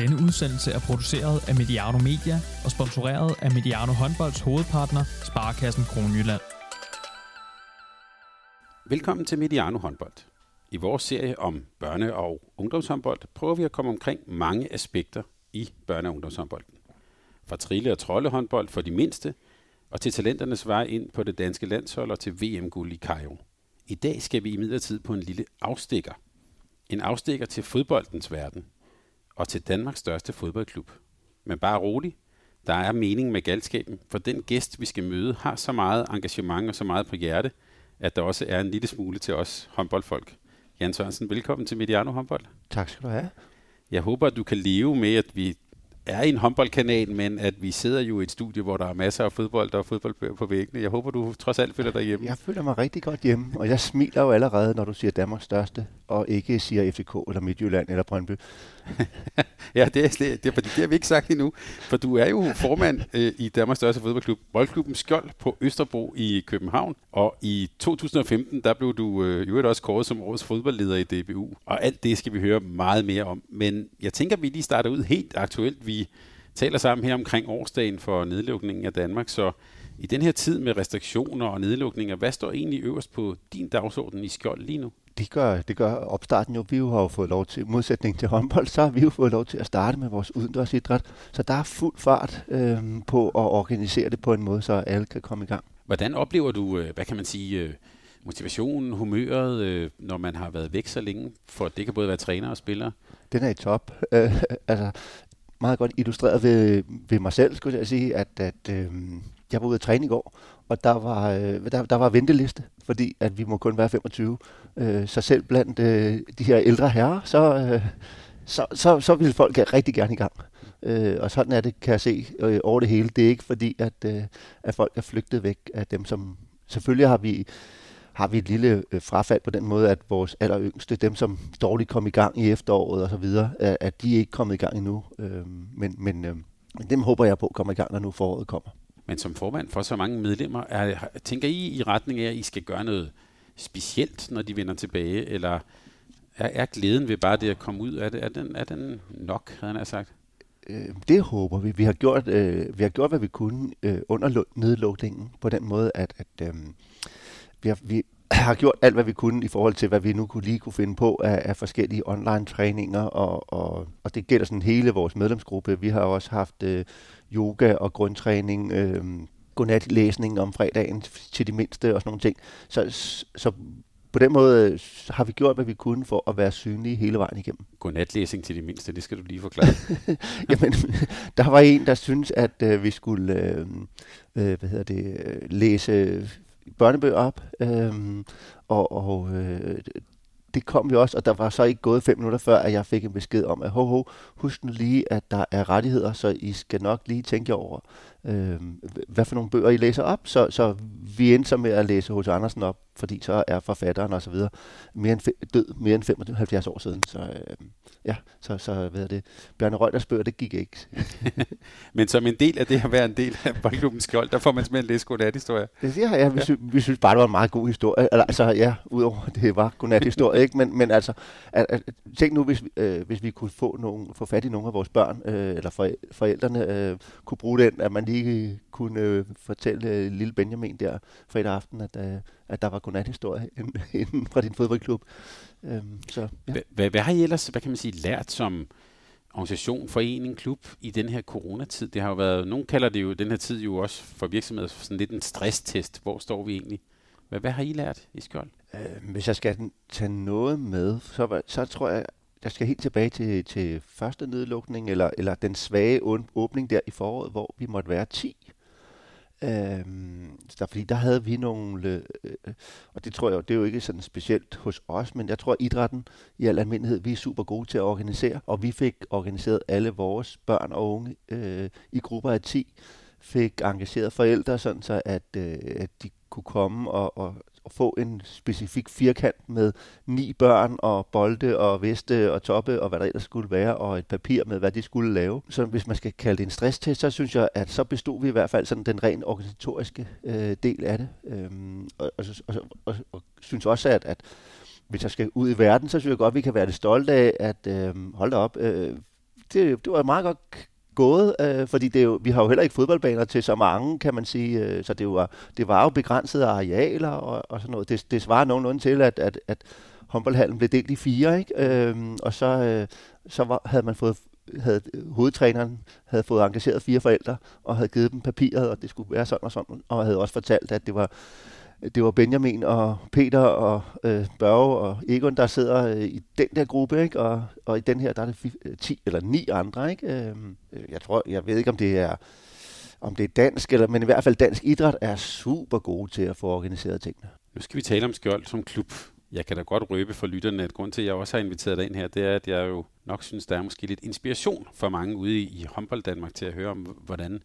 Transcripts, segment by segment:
Denne udsendelse er produceret af Mediano Media og sponsoreret af Mediano Håndbolds hovedpartner, Sparkassen Kronjylland. Velkommen til Mediano Håndbold. I vores serie om børne- og ungdomshåndbold prøver vi at komme omkring mange aspekter i børne- og ungdomshåndbolden. Fra trille- og troldehåndbold for de mindste, og til talenternes vej ind på det danske landshold og til VM-guld i Cairo. I dag skal vi i på en lille afstikker. En afstikker til fodboldens verden og til Danmarks største fodboldklub. Men bare rolig, der er mening med galskaben, for den gæst, vi skal møde, har så meget engagement og så meget på hjerte, at der også er en lille smule til os håndboldfolk. Jan Sørensen, velkommen til Mediano Håndbold. Tak skal du have. Jeg håber, at du kan leve med, at vi er i en håndboldkanal, men at vi sidder jo i et studie, hvor der er masser af fodbold og fodboldbøger på væggene. Jeg håber, du trods alt føler dig hjemme. Jeg føler mig rigtig godt hjemme, og jeg smiler jo allerede, når du siger Danmarks største, og ikke siger FCK eller Midtjylland eller Brøndby. ja, det er, det, er, fordi det har vi ikke sagt endnu. For du er jo formand øh, i Danmarks største fodboldklub, Boldklubben Skjold på Østerbro i København. Og i 2015, der blev du øh, jo også kåret som årets fodboldleder i DBU. Og alt det skal vi høre meget mere om. Men jeg tænker, at vi lige starter ud helt aktuelt. Vi taler sammen her omkring årsdagen for nedlukningen af Danmark, så i den her tid med restriktioner og nedlukninger, hvad står egentlig øverst på din dagsorden i Skjold lige nu? Det gør, det gør opstarten jo. Vi har jo fået lov til, modsætning til håndbold, så har vi jo fået lov til at starte med vores udendørsidræt. Så der er fuld fart øh, på at organisere det på en måde, så alle kan komme i gang. Hvordan oplever du, øh, hvad kan man sige, øh, motivationen, humøret, øh, når man har været væk så længe? For det kan både være træner og spillere. Den er i top. Øh, altså, meget godt illustreret ved, ved mig selv, skulle jeg sige, at, at øh, jeg var ude at træne i går, og der var, øh, der, der var venteliste, fordi at vi må kun være 25. Øh, så selv blandt øh, de her ældre herrer, så, øh, så, så, så vil folk rigtig gerne i gang. Øh, og sådan er det, kan jeg se, øh, over det hele. Det er ikke fordi, at, øh, at folk er flygtet væk af dem, som... Selvfølgelig har vi har vi et lille øh, frafald på den måde, at vores aller yngste, dem som dårligt kom i gang i efteråret og så videre, at, at de er ikke kommet i gang endnu. Øh, men, men, øh, men dem håber jeg på kommer i gang, når nu foråret kommer. Men som formand for så mange medlemmer, er, tænker I i retning af, at I skal gøre noget specielt, når de vender tilbage, eller er, er glæden ved bare det at komme ud? Er, det, er, den, er den nok, havde han sagt? Øh, det håber vi. Vi har gjort, øh, vi har gjort hvad vi kunne øh, under nedlukningen, på den måde, at, at øh, vi, har, vi har gjort alt, hvad vi kunne i forhold til, hvad vi nu kunne lige kunne finde på af, af forskellige online-træninger, og, og, og det gælder sådan hele vores medlemsgruppe. Vi har også haft øh, yoga og grundtræning, øh, godnatlæsning om fredagen til de mindste og sådan nogle ting. Så, så på den måde øh, har vi gjort, hvad vi kunne for at være synlige hele vejen igennem. Godnatlæsning til de mindste, det skal du lige forklare. Jamen, der var en, der synes, at øh, vi skulle øh, øh, hvad hedder det, øh, læse børnebøger op, øh, og, og øh, det kom jo også, og der var så ikke gået fem minutter før, at jeg fik en besked om, at ho, ho, husk nu lige, at der er rettigheder, så I skal nok lige tænke jer over, øh, hvad for nogle bøger I læser op. Så, så vi endte så med at læse hos Andersen op, fordi så er forfatteren og så videre mere end død mere end 75 år siden. Så øh, ja, så, så hvad det, Bjarne Reuters bøger, det gik ikke. Men som en del af det at være en del af Boldklubben Skjold, der får man simpelthen læst godnat-historie. Det siger jeg, vi, ja. synes, vi synes bare, det var en meget god historie. Altså ja, udover det var godnat-historie, ikke? Men, men altså, at, at, tænk nu, hvis, øh, hvis vi kunne få, nogen, få fat i nogle af vores børn, øh, eller forældrene øh, kunne bruge den, at man lige kunne øh, fortælle øh, lille Benjamin der fredag aften, at, øh, at der var godnat-historie inden fra din fodboldklub. Øhm, så, ja. hvad, hvad har I ellers, hvad kan man sige, lært som organisation, forening, klub i den her coronatid? Det har jo været, nogen kalder det jo den her tid jo også for virksomheder sådan lidt en stresstest. Hvor står vi egentlig? Hvad, hvad har I lært i Skjold? Øh, hvis jeg skal tage noget med, så, så tror jeg, jeg skal helt tilbage til, til første nedlukning, eller, eller den svage åbning der i foråret, hvor vi måtte være 10. Øhm, der, fordi der havde vi nogle, øh, øh, og det tror jeg, det er jo ikke sådan specielt hos os, men jeg tror, at idrætten i al almindelighed, vi er super gode til at organisere, og vi fik organiseret alle vores børn og unge øh, i grupper af 10, fik engageret forældre, sådan så at, øh, at de kunne komme og, og og få en specifik firkant med ni børn og bolde og veste og toppe og hvad der ellers skulle være, og et papir med, hvad de skulle lave. Så hvis man skal kalde det en stresstest, så synes jeg, at så bestod vi i hvert fald sådan den rent organisatoriske øh, del af det. Øhm, og, og, og, og, og synes også, at, at hvis jeg skal ud i verden, så synes jeg godt, at vi kan være det stolte af, at øh, hold da op, øh, det, det var meget godt gået, øh, fordi det er jo, vi har jo heller ikke fodboldbaner til så mange, kan man sige, øh, så det var, det var jo begrænsede arealer og, og sådan noget. Det, det svarer nogenlunde til, at, at, at håndboldhallen blev delt i fire, ikke? Øh, og så, øh, så var, havde man fået havde hovedtræneren havde fået engageret fire forældre og havde givet dem papiret, og det skulle være sådan og sådan, og havde også fortalt, at det var det var Benjamin og Peter og øh, Børge og Egon, der sidder øh, i den der gruppe, ikke? Og, og i den her, der er det 10 øh, eller 9 andre. Ikke? Øhm, øh, jeg tror, jeg ved ikke, om det er om det er dansk, eller, men i hvert fald dansk idræt er super gode til at få organiseret tingene. Nu skal vi tale om Skjold som klub. Jeg kan da godt røbe for lytterne, at grund til, at jeg også har inviteret dig ind her, det er, at jeg jo nok synes, der er måske lidt inspiration for mange ude i, i håndbold Danmark til at høre om, hvordan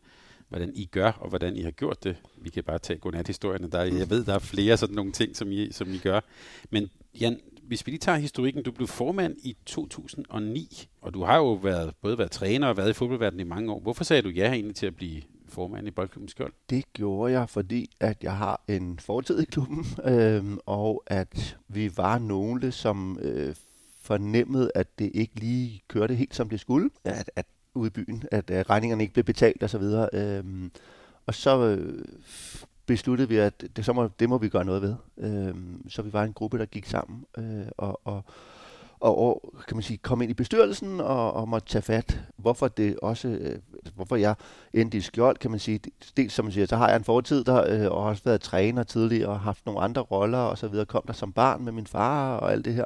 hvordan I gør, og hvordan I har gjort det. Vi kan bare tage godnat-historierne. Der, jeg ved, der er flere sådan nogle ting, som I, som I gør. Men Jan, hvis vi lige tager historikken, du blev formand i 2009, og du har jo været, både været træner og været i fodboldverdenen i mange år. Hvorfor sagde du ja egentlig til at blive formand i Boldklubben Skjold? Det gjorde jeg, fordi at jeg har en fortid i klubben, øh, og at vi var nogle, som øh, fornemmede, at det ikke lige kørte helt som det skulle. At, at ude i byen, at øh, regningerne ikke blev betalt osv. Og, øh, og så øh, besluttede vi, at det, så må, det må vi gøre noget ved. Øh, så vi var en gruppe, der gik sammen øh, og, og, og, og kan man sige, kom ind i bestyrelsen og, og måtte tage fat. Hvorfor det også, øh, hvorfor jeg endte i skjold, kan man sige. Dels som man siger, så har jeg en fortid der, øh, og har også været træner tidligere og haft nogle andre roller og så videre. Kom der som barn med min far og alt det her.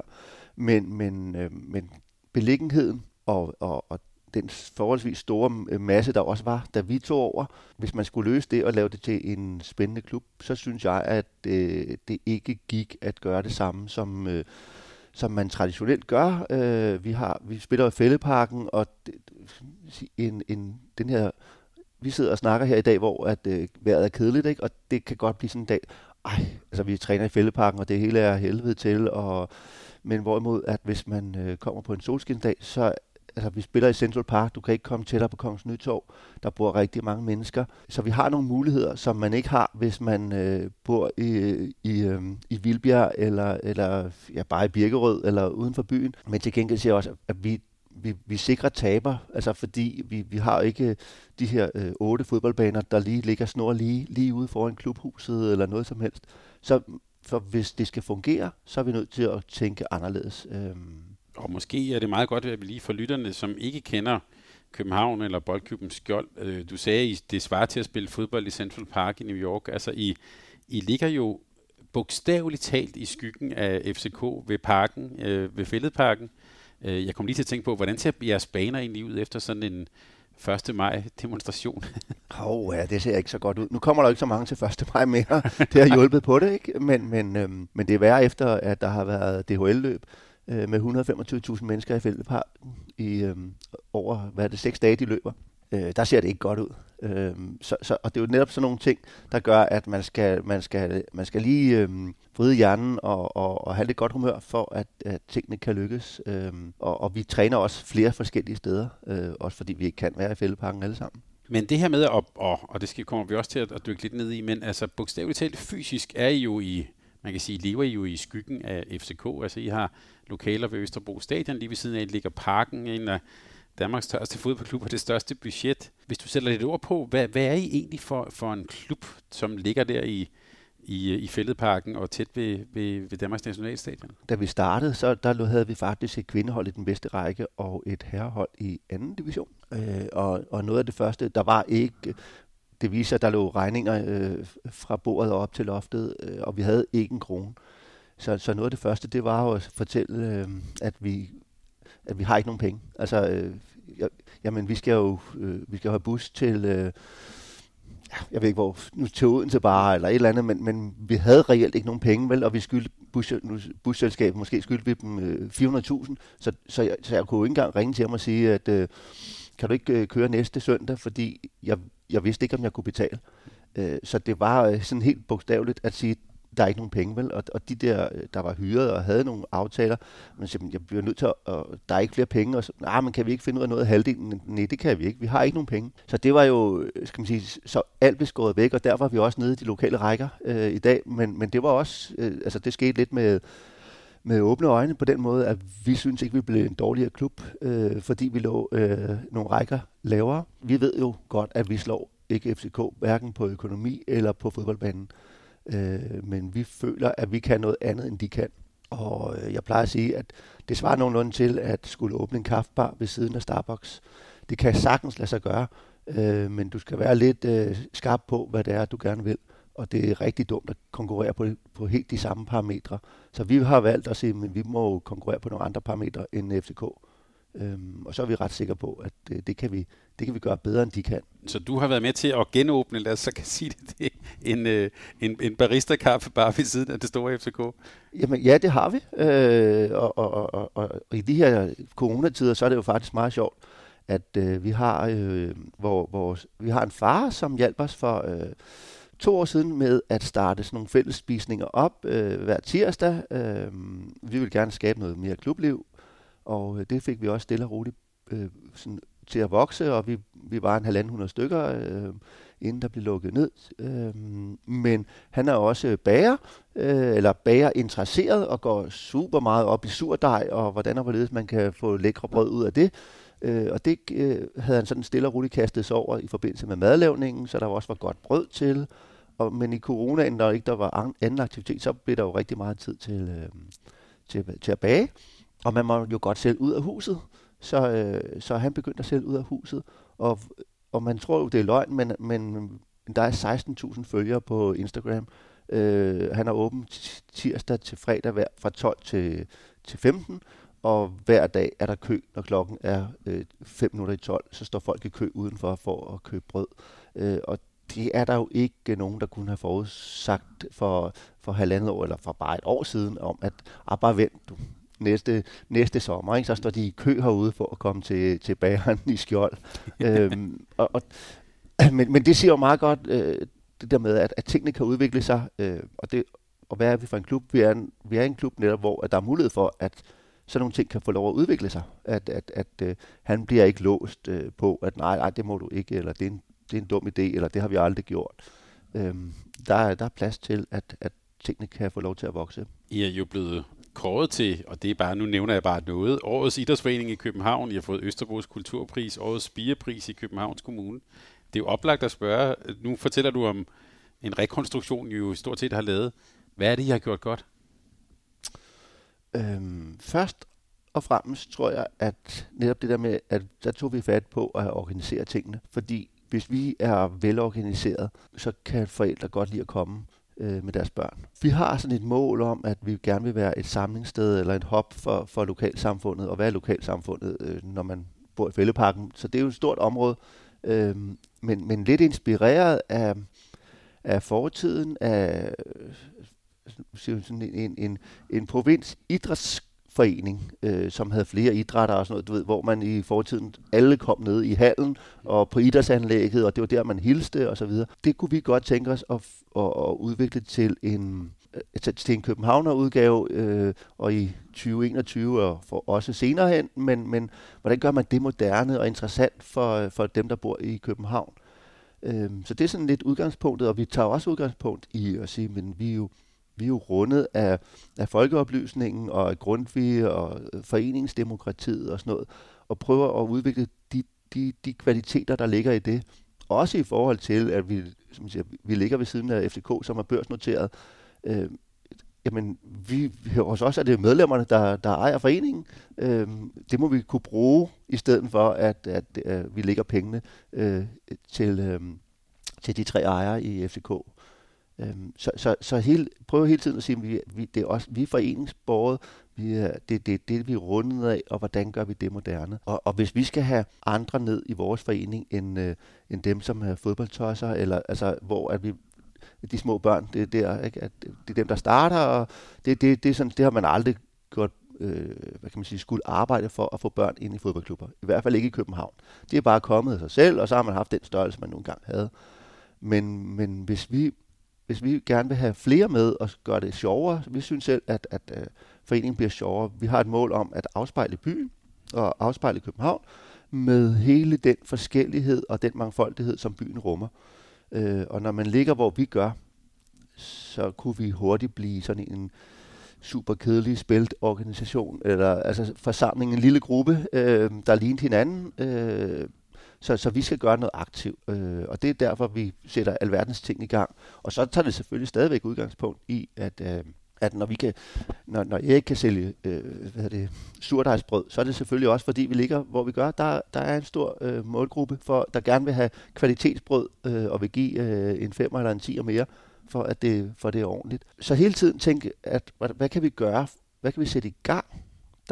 Men, men, øh, men beliggenheden og, og, og den forholdsvis store øh, masse, der også var, da vi tog over. Hvis man skulle løse det og lave det til en spændende klub, så synes jeg, at øh, det ikke gik at gøre det samme, som, øh, som man traditionelt gør. Øh, vi, har, vi spiller i Fælleparken, og en, en, den her, vi sidder og snakker her i dag, hvor at, øh, vejret er kedeligt, ikke? og det kan godt blive sådan en dag, ej, altså vi træner i Fældeparken, og det hele er helvede til, og, men hvorimod, at hvis man øh, kommer på en solskinsdag, så altså vi spiller i Central Park, du kan ikke komme tættere på Kongens Nytorv, der bor rigtig mange mennesker. Så vi har nogle muligheder, som man ikke har, hvis man øh, bor i, i, øh, i Vildbjerg, eller, eller ja, bare i Birkerød, eller uden for byen. Men til gengæld siger jeg også, at vi vi, vi sikrer taber, altså fordi vi, vi har ikke øh, de her øh, otte fodboldbaner, der lige ligger snor lige, lige ude foran klubhuset eller noget som helst. Så for hvis det skal fungere, så er vi nødt til at tænke anderledes. Øhm, og måske er det meget godt, at vi lige for lytterne, som ikke kender København eller Boldklubben Skjold. Øh, du sagde, at det svarer til at spille fodbold i Central Park i New York. Altså, I, I ligger jo bogstaveligt talt i skyggen af FCK ved parken, øh, ved Fælledparken. Øh, jeg kom lige til at tænke på, hvordan ser jeres baner egentlig ud efter sådan en 1. maj demonstration? Åh oh, ja, det ser ikke så godt ud. Nu kommer der ikke så mange til 1. maj mere. Det har hjulpet på det, ikke? Men, men, øhm, men det er værre efter, at der har været DHL-løb øh, med 125.000 mennesker i Fældeparken i øh, over, hvad er det, seks dage, de løber. Øh, der ser det ikke godt ud. Øh, så, så, og det er jo netop sådan nogle ting, der gør, at man skal, man skal, man skal lige øh, vride hjernen og, og, og have lidt godt humør for, at, at tingene kan lykkes. Øh, og, og vi træner også flere forskellige steder, øh, også fordi vi ikke kan være i Fældeparken alle sammen. Men det her med, at, og, og det skal, kommer vi også til at, at dykke lidt ned i, men altså bogstaveligt talt fysisk er I jo i man kan sige, lever I jo i skyggen af FCK. Altså, I har lokaler ved Østerbro Stadion, lige ved siden af ligger Parken, en af Danmarks største fodboldklub og det største budget. Hvis du sætter lidt ord på, hvad, hvad er I egentlig for, for en klub, som ligger der i, i, i Fælledparken og tæt ved, ved, ved Danmarks Nationalstadion? Da vi startede, så der havde vi faktisk et kvindehold i den bedste række og et herrehold i anden division. Øh, og, og noget af det første, der var ikke det viser, at der lå regninger øh, fra bordet op til loftet, øh, og vi havde ikke en krone. Så, så noget af det første, det var jo at fortælle, øh, at vi at vi har ikke nogen penge. Altså, øh, jamen, vi skal jo øh, vi skal have bus til, øh, jeg ved ikke hvor, nu til Odense bare, eller et eller andet, men, men vi havde reelt ikke nogen penge, vel, og vi skyldte bus, busselskabet, måske skyldte vi dem øh, 400.000, så, så, jeg, så jeg kunne ikke engang ringe til ham og sige, at øh, kan du ikke øh, køre næste søndag, fordi jeg, jeg vidste ikke, om jeg kunne betale. Øh, så det var øh, sådan helt bogstaveligt at sige, der er ikke nogen penge, vel? Og, og de der, øh, der var hyret og havde nogle aftaler, men simpelthen, jeg bliver nødt til at, og der er ikke flere penge, og så, nej, men kan vi ikke finde ud af noget af halvdelen? Nej, det kan vi ikke. Vi har ikke nogen penge. Så det var jo, øh, skal man sige, så alt blev skåret væk, og derfor er vi også nede i de lokale rækker øh, i dag, men, men det var også, øh, altså det skete lidt med, med åbne øjne på den måde, at vi synes ikke, vi blev en dårligere klub, øh, fordi vi lå øh, nogle rækker lavere. Vi ved jo godt, at vi slår ikke FCK, hverken på økonomi eller på fodboldbanen. Øh, men vi føler, at vi kan noget andet, end de kan. Og øh, jeg plejer at sige, at det svarer nogenlunde til at skulle åbne en kaffebar ved siden af Starbucks. Det kan sagtens lade sig gøre, øh, men du skal være lidt øh, skarp på, hvad det er, du gerne vil. Og det er rigtig dumt at konkurrere på, på helt de samme parametre. Så vi har valgt at sige, at vi må konkurrere på nogle andre parametre end FCK. Øhm, og så er vi ret sikre på, at øh, det, kan vi, det kan vi gøre bedre, end de kan. Så du har været med til at genåbne, lad os så kan sige det, det en, øh, en, en barista-kaffe bare ved siden af det store FCK? Jamen ja, det har vi. Øh, og, og, og, og, og i de her coronatider, så er det jo faktisk meget sjovt, at øh, vi har øh, hvor, hvor, vi har en far, som hjalp os for øh, to år siden med at starte sådan nogle fællesspisninger op øh, hver tirsdag. Øh, vi vil gerne skabe noget mere klubliv, og øh, det fik vi også stille og roligt øh, sådan til at vokse, og vi, vi var en halvanden hundrede stykker, øh, inden der blev lukket ned. Øh, men han er også bager, øh, eller bager interesseret, og går super meget op i surdej, og hvordan og hvorledes man kan få lækre brød ud af det. Øh, og det øh, havde han sådan stille og roligt kastet sig over i forbindelse med madlavningen, så der også var godt brød til. Og, men i coronaen, der ikke der var anden aktivitet, så blev der jo rigtig meget tid til, øh, til, til at bage. Og man må jo godt sælge ud af huset. Så, øh, så han begyndte at sælge ud af huset. Og, og man tror jo, det er løgn, men, men der er 16.000 følgere på Instagram. Øh, han er åben tirsdag til fredag hver, fra 12 til, til 15. Og hver dag er der kø, når klokken er 5 øh, minutter i 12. Så står folk i kø udenfor for at købe brød. Øh, og det er der jo ikke nogen, der kunne have forudsagt for, for halvandet år, eller for bare et år siden, om at ah, bare vent, du, næste, næste sommer, ikke? så står de i kø herude for at komme til, til bageren i skjold. øhm, og, og, men, men det siger jo meget godt, øh, det der med, at, at tingene kan udvikle sig, øh, og, det, og hvad er vi for en klub? Vi er en, vi er en klub netop, hvor at der er mulighed for, at sådan nogle ting kan få lov at udvikle sig. At, at, at øh, han bliver ikke låst øh, på, at nej, nej, det må du ikke, eller det er en, det er en dum idé, eller det har vi aldrig gjort. Øhm, der, der er plads til, at, at tingene kan få lov til at vokse. I er jo blevet kåret til, og det er bare, nu nævner jeg bare noget, Årets Idrætsforening i København. I har fået Østerbros Kulturpris, Årets Spirepris i Københavns Kommune. Det er jo oplagt at spørge, nu fortæller du om en rekonstruktion, I jo stort set har lavet. Hvad er det, I har gjort godt? Øhm, først og fremmest tror jeg, at netop det der med, at der tog vi fat på at organisere tingene. Fordi hvis vi er velorganiseret, så kan forældre godt lide at komme øh, med deres børn. Vi har sådan et mål om, at vi gerne vil være et samlingssted eller et hop for, for lokalsamfundet, og hvad er lokalsamfundet, øh, når man bor i Fælleparken. Så det er jo et stort område, øh, men, men lidt inspireret af, af fortiden, af øh, sådan en, en, en, en provins idræts forening, øh, som havde flere idrætter og sådan noget, du ved, hvor man i fortiden alle kom ned i hallen og på idrætsanlægget, og det var der, man hilste og så videre. Det kunne vi godt tænke os at, at, at udvikle til en øh, til, til en Københavner-udgave, øh, og i 2021 og for også senere hen, men, men hvordan gør man det moderne og interessant for, øh, for dem, der bor i København? Øh, så det er sådan lidt udgangspunktet, og vi tager også udgangspunkt i at sige, men vi er jo vi er jo rundet af, af folkeoplysningen og af Grundtvig og øh, foreningsdemokratiet og sådan noget, og prøver at udvikle de, de, de kvaliteter, der ligger i det. Også i forhold til, at vi, som siger, vi ligger ved siden af FCK, som er børsnoteret. Øh, jamen, vi, hos os er det medlemmerne, der, der ejer foreningen. Øh, det må vi kunne bruge, i stedet for, at, at, at vi lægger pengene øh, til, øh, til de tre ejere i FCK. Øhm, så så, så hele, prøver hele tiden at sige, at vi, vi, det er også, vi er foreningsborget, vi er, det, det det, vi er rundet af, og hvordan gør vi det moderne. Og, og hvis vi skal have andre ned i vores forening, end, øh, end dem, som er fodboldtosser, eller altså, hvor at vi, de små børn, det er der, ikke? At det er dem, der starter, og det, det, det, er sådan, det har man aldrig gjort øh, hvad kan man sige, skulle arbejde for at få børn ind i fodboldklubber. I hvert fald ikke i København. Det er bare kommet af sig selv, og så har man haft den størrelse, man nogle gange havde. Men, men hvis vi hvis vi gerne vil have flere med og gøre det sjovere, vi synes selv, at, at øh, foreningen bliver sjovere. Vi har et mål om at afspejle byen og afspejle København med hele den forskellighed og den mangfoldighed, som byen rummer. Øh, og når man ligger, hvor vi gør, så kunne vi hurtigt blive sådan en super kedelig spilorganisation, eller altså forsamling, en lille gruppe, øh, der lignede hinanden. Øh, så, så vi skal gøre noget aktivt, øh, og det er derfor, vi sætter alverdens ting i gang. Og så tager det selvfølgelig stadigvæk udgangspunkt i, at, øh, at når vi kan, når, når Erik kan sælge øh, hvad det, surdejsbrød, så er det selvfølgelig også, fordi vi ligger, hvor vi gør. Der, der er en stor øh, målgruppe, for, der gerne vil have kvalitetsbrød øh, og vil give øh, en 5 eller en 10 og mere, for at det, for det er ordentligt. Så hele tiden tænke, at hvad, hvad kan vi gøre? Hvad kan vi sætte i gang,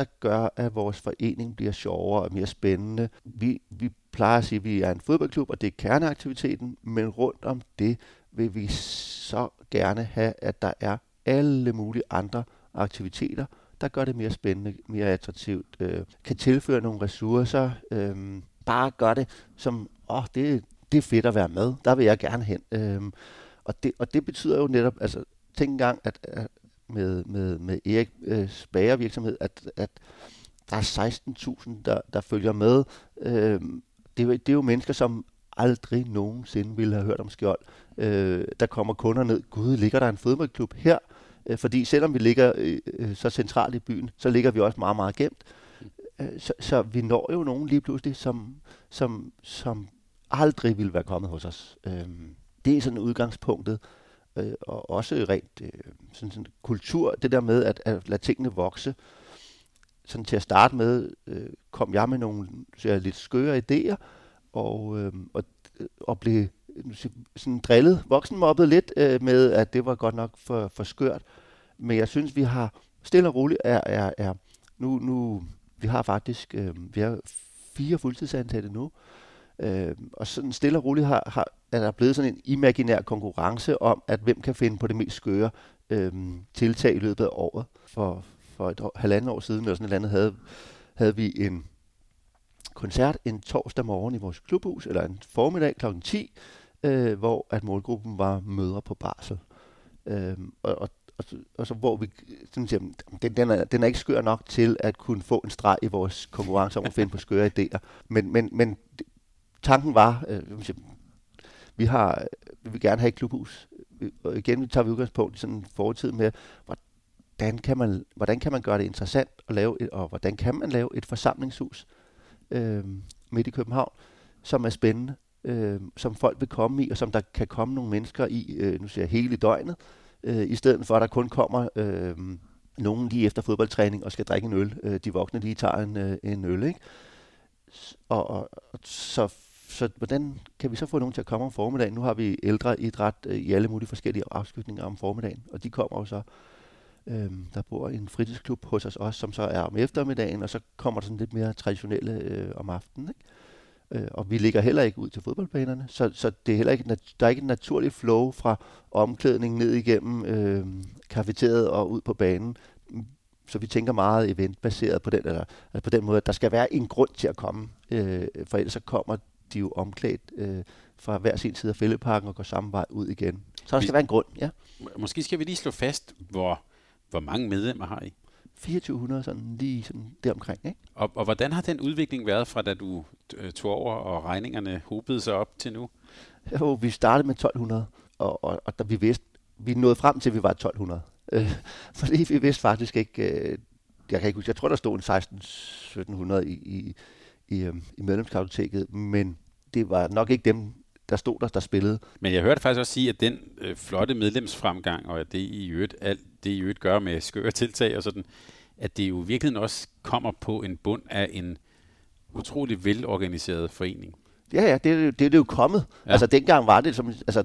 der gør, at vores forening bliver sjovere og mere spændende? Vi, vi plejer at sige, at vi er en fodboldklub, og det er kerneaktiviteten, men rundt om det vil vi så gerne have, at der er alle mulige andre aktiviteter, der gør det mere spændende, mere attraktivt, øh, kan tilføre nogle ressourcer, øh, bare gør det som, åh, det, det er fedt at være med, der vil jeg gerne hen. Øh, og, det, og det betyder jo netop, altså tænk engang, at, at med, med, med Erik øh, bagervirksomhed, at, at der er 16.000, der, der følger med. Øh, det, det er jo mennesker, som aldrig nogensinde ville have hørt om skjold. Øh, der kommer kunder ned, gud, ligger der en fodboldklub her? Øh, fordi selvom vi ligger øh, øh, så centralt i byen, så ligger vi også meget, meget gemt. Øh, så, så vi når jo nogen lige pludselig, som, som, som aldrig ville være kommet hos os. Øh, det er sådan udgangspunktet. Øh, og også rent øh, sådan, sådan kultur, det der med at, at lade tingene vokse. Sådan til at starte med øh, kom jeg med nogle så jeg, lidt skøre idéer, og, øh, og, og blev sådan drillet, voksenmobbet lidt øh, med, at det var godt nok for, for skørt. Men jeg synes, vi har stille og roligt er, er, er nu, nu, vi har faktisk, øh, vi har fire fuldtidsansatte nu, øh, Øh, og sådan stille og roligt har, har, er der blevet sådan en imaginær konkurrence om, at hvem kan finde på det mest skøre øh, tiltag i løbet af året. For, for et år, halvandet år siden, eller sådan et eller andet, havde, havde vi en koncert en torsdag morgen i vores klubhus, eller en formiddag kl. 10, øh, hvor at målgruppen var mødre på barsel. Øh, og, og, og, og så hvor vi sådan siger, den, den, er, den er ikke skør nok til at kunne få en streg i vores konkurrence om at finde på skøre idéer. Men, men, men tanken var, øh, vi har, vi vil gerne have et klubhus. Og igen tager vi udgangspunkt i sådan en fortid med, hvordan kan man, hvordan kan man gøre det interessant at lave et, og hvordan kan man lave et forsamlingshus øh, midt i København, som er spændende, øh, som folk vil komme i, og som der kan komme nogle mennesker i, øh, nu siger jeg hele døgnet, øh, i stedet for at der kun kommer øh, nogen lige efter fodboldtræning og skal drikke en øl. Øh, de voksne lige tager en, øh, en øl, ikke? Og, og, så, så hvordan kan vi så få nogen til at komme om formiddagen? Nu har vi ældre idræt øh, i alle mulige forskellige afslutninger om formiddagen, og de kommer jo så Øhm, der bor en fritidsklub hos os også, som så er om eftermiddagen, og så kommer der sådan lidt mere traditionelle øh, om aftenen. Ikke? Øh, og vi ligger heller ikke ud til fodboldbanerne, så, så det er heller ikke, der er ikke en naturlig flow fra omklædning ned igennem øh, kafeteriet og ud på banen. Så vi tænker meget eventbaseret på den, eller, altså på den måde, at der skal være en grund til at komme, øh, for ellers så kommer de jo omklædt øh, fra hver sin side af fældeparken og går samme vej ud igen. Så der skal være en grund, ja. Måske skal vi lige slå fast, hvor hvor mange medlemmer har I? 2400, sådan lige sådan deromkring. Ikke? Og, og hvordan har den udvikling været fra da du øh, tog over, og regningerne hobede sig op til nu? Jo, vi startede med 1200, og, og, og da vi vidste, vi nåede frem til, at vi var 1200. Øh, fordi vi vidste faktisk ikke, øh, jeg kan ikke huske, jeg tror, der stod en 16-1700 i, i, i, øh, i medlemskartoteket, men det var nok ikke dem, der stod der, der spillede. Men jeg hørte faktisk også sige, at den øh, flotte medlemsfremgang, og at det i øvrigt, alt det i øvrigt gør med skøre tiltag og sådan, at det jo virkelig også kommer på en bund af en utrolig velorganiseret forening. Ja, ja, det, det, det er det jo kommet. Ja. Altså dengang var det som, altså,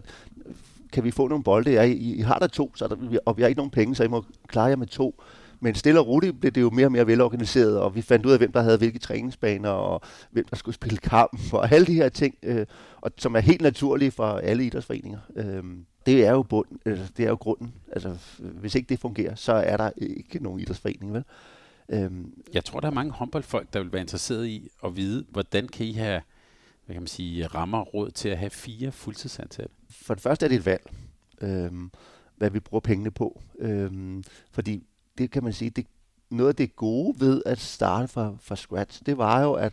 kan vi få nogle bolde? Ja, I, I har der to, så der, og vi har ikke nogen penge, så I må klare jer med to. Men stille og roligt blev det jo mere og mere velorganiseret, og vi fandt ud af, hvem der havde hvilke træningsbaner, og hvem der skulle spille kamp, og alle de her ting, øh, og, som er helt naturlige for alle idrætsforeninger. Øh, det er jo bunden, altså, det er jo grunden. Altså, hvis ikke det fungerer, så er der ikke nogen idrætsforening, vel? Øhm, jeg tror, der er mange håndboldfolk, der vil være interesseret i at vide, hvordan kan I have hvad kan man sige, rammer råd til at have fire fuldtidsansatte? For det første er det et valg, øhm, hvad vi bruger pengene på. Øhm, fordi det kan man sige, det, noget af det gode ved at starte fra, fra scratch, det var jo, at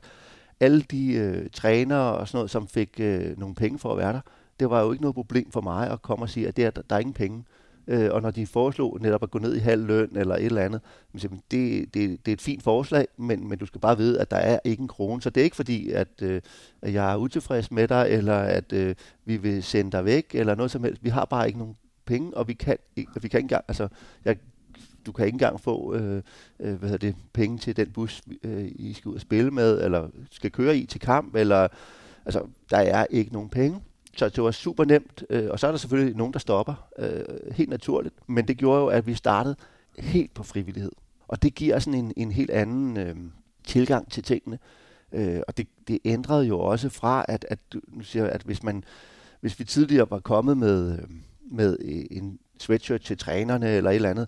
alle de øh, trænere og sådan noget, som fik øh, nogle penge for at være der, det var jo ikke noget problem for mig at komme og sige, at det er, der er ingen penge. øh, og når de foreslog netop at gå ned i halv løn eller et eller andet, det, det, det er et fint forslag, men, men du skal bare vide, at der er ikke en krone. Så det er ikke fordi, at, øh, at jeg er utilfreds med dig, eller at øh, vi vil sende dig væk, eller noget som helst. Vi har bare ikke nogen penge, og vi kan, vi kan ikke engang, altså, jeg, du kan ikke engang få øh, øh, hvad det, penge til den bus, øh, I skal ud og spille med, eller skal køre i til kamp, eller altså, der er ikke nogen penge. Så det var super nemt, øh, og så er der selvfølgelig nogen, der stopper, øh, helt naturligt. Men det gjorde jo, at vi startede helt på frivillighed. Og det giver sådan en, en helt anden øh, tilgang til tingene. Øh, og det, det ændrede jo også fra, at, at, nu siger jeg, at hvis, man, hvis vi tidligere var kommet med, øh, med en sweatshirt til trænerne eller et eller andet,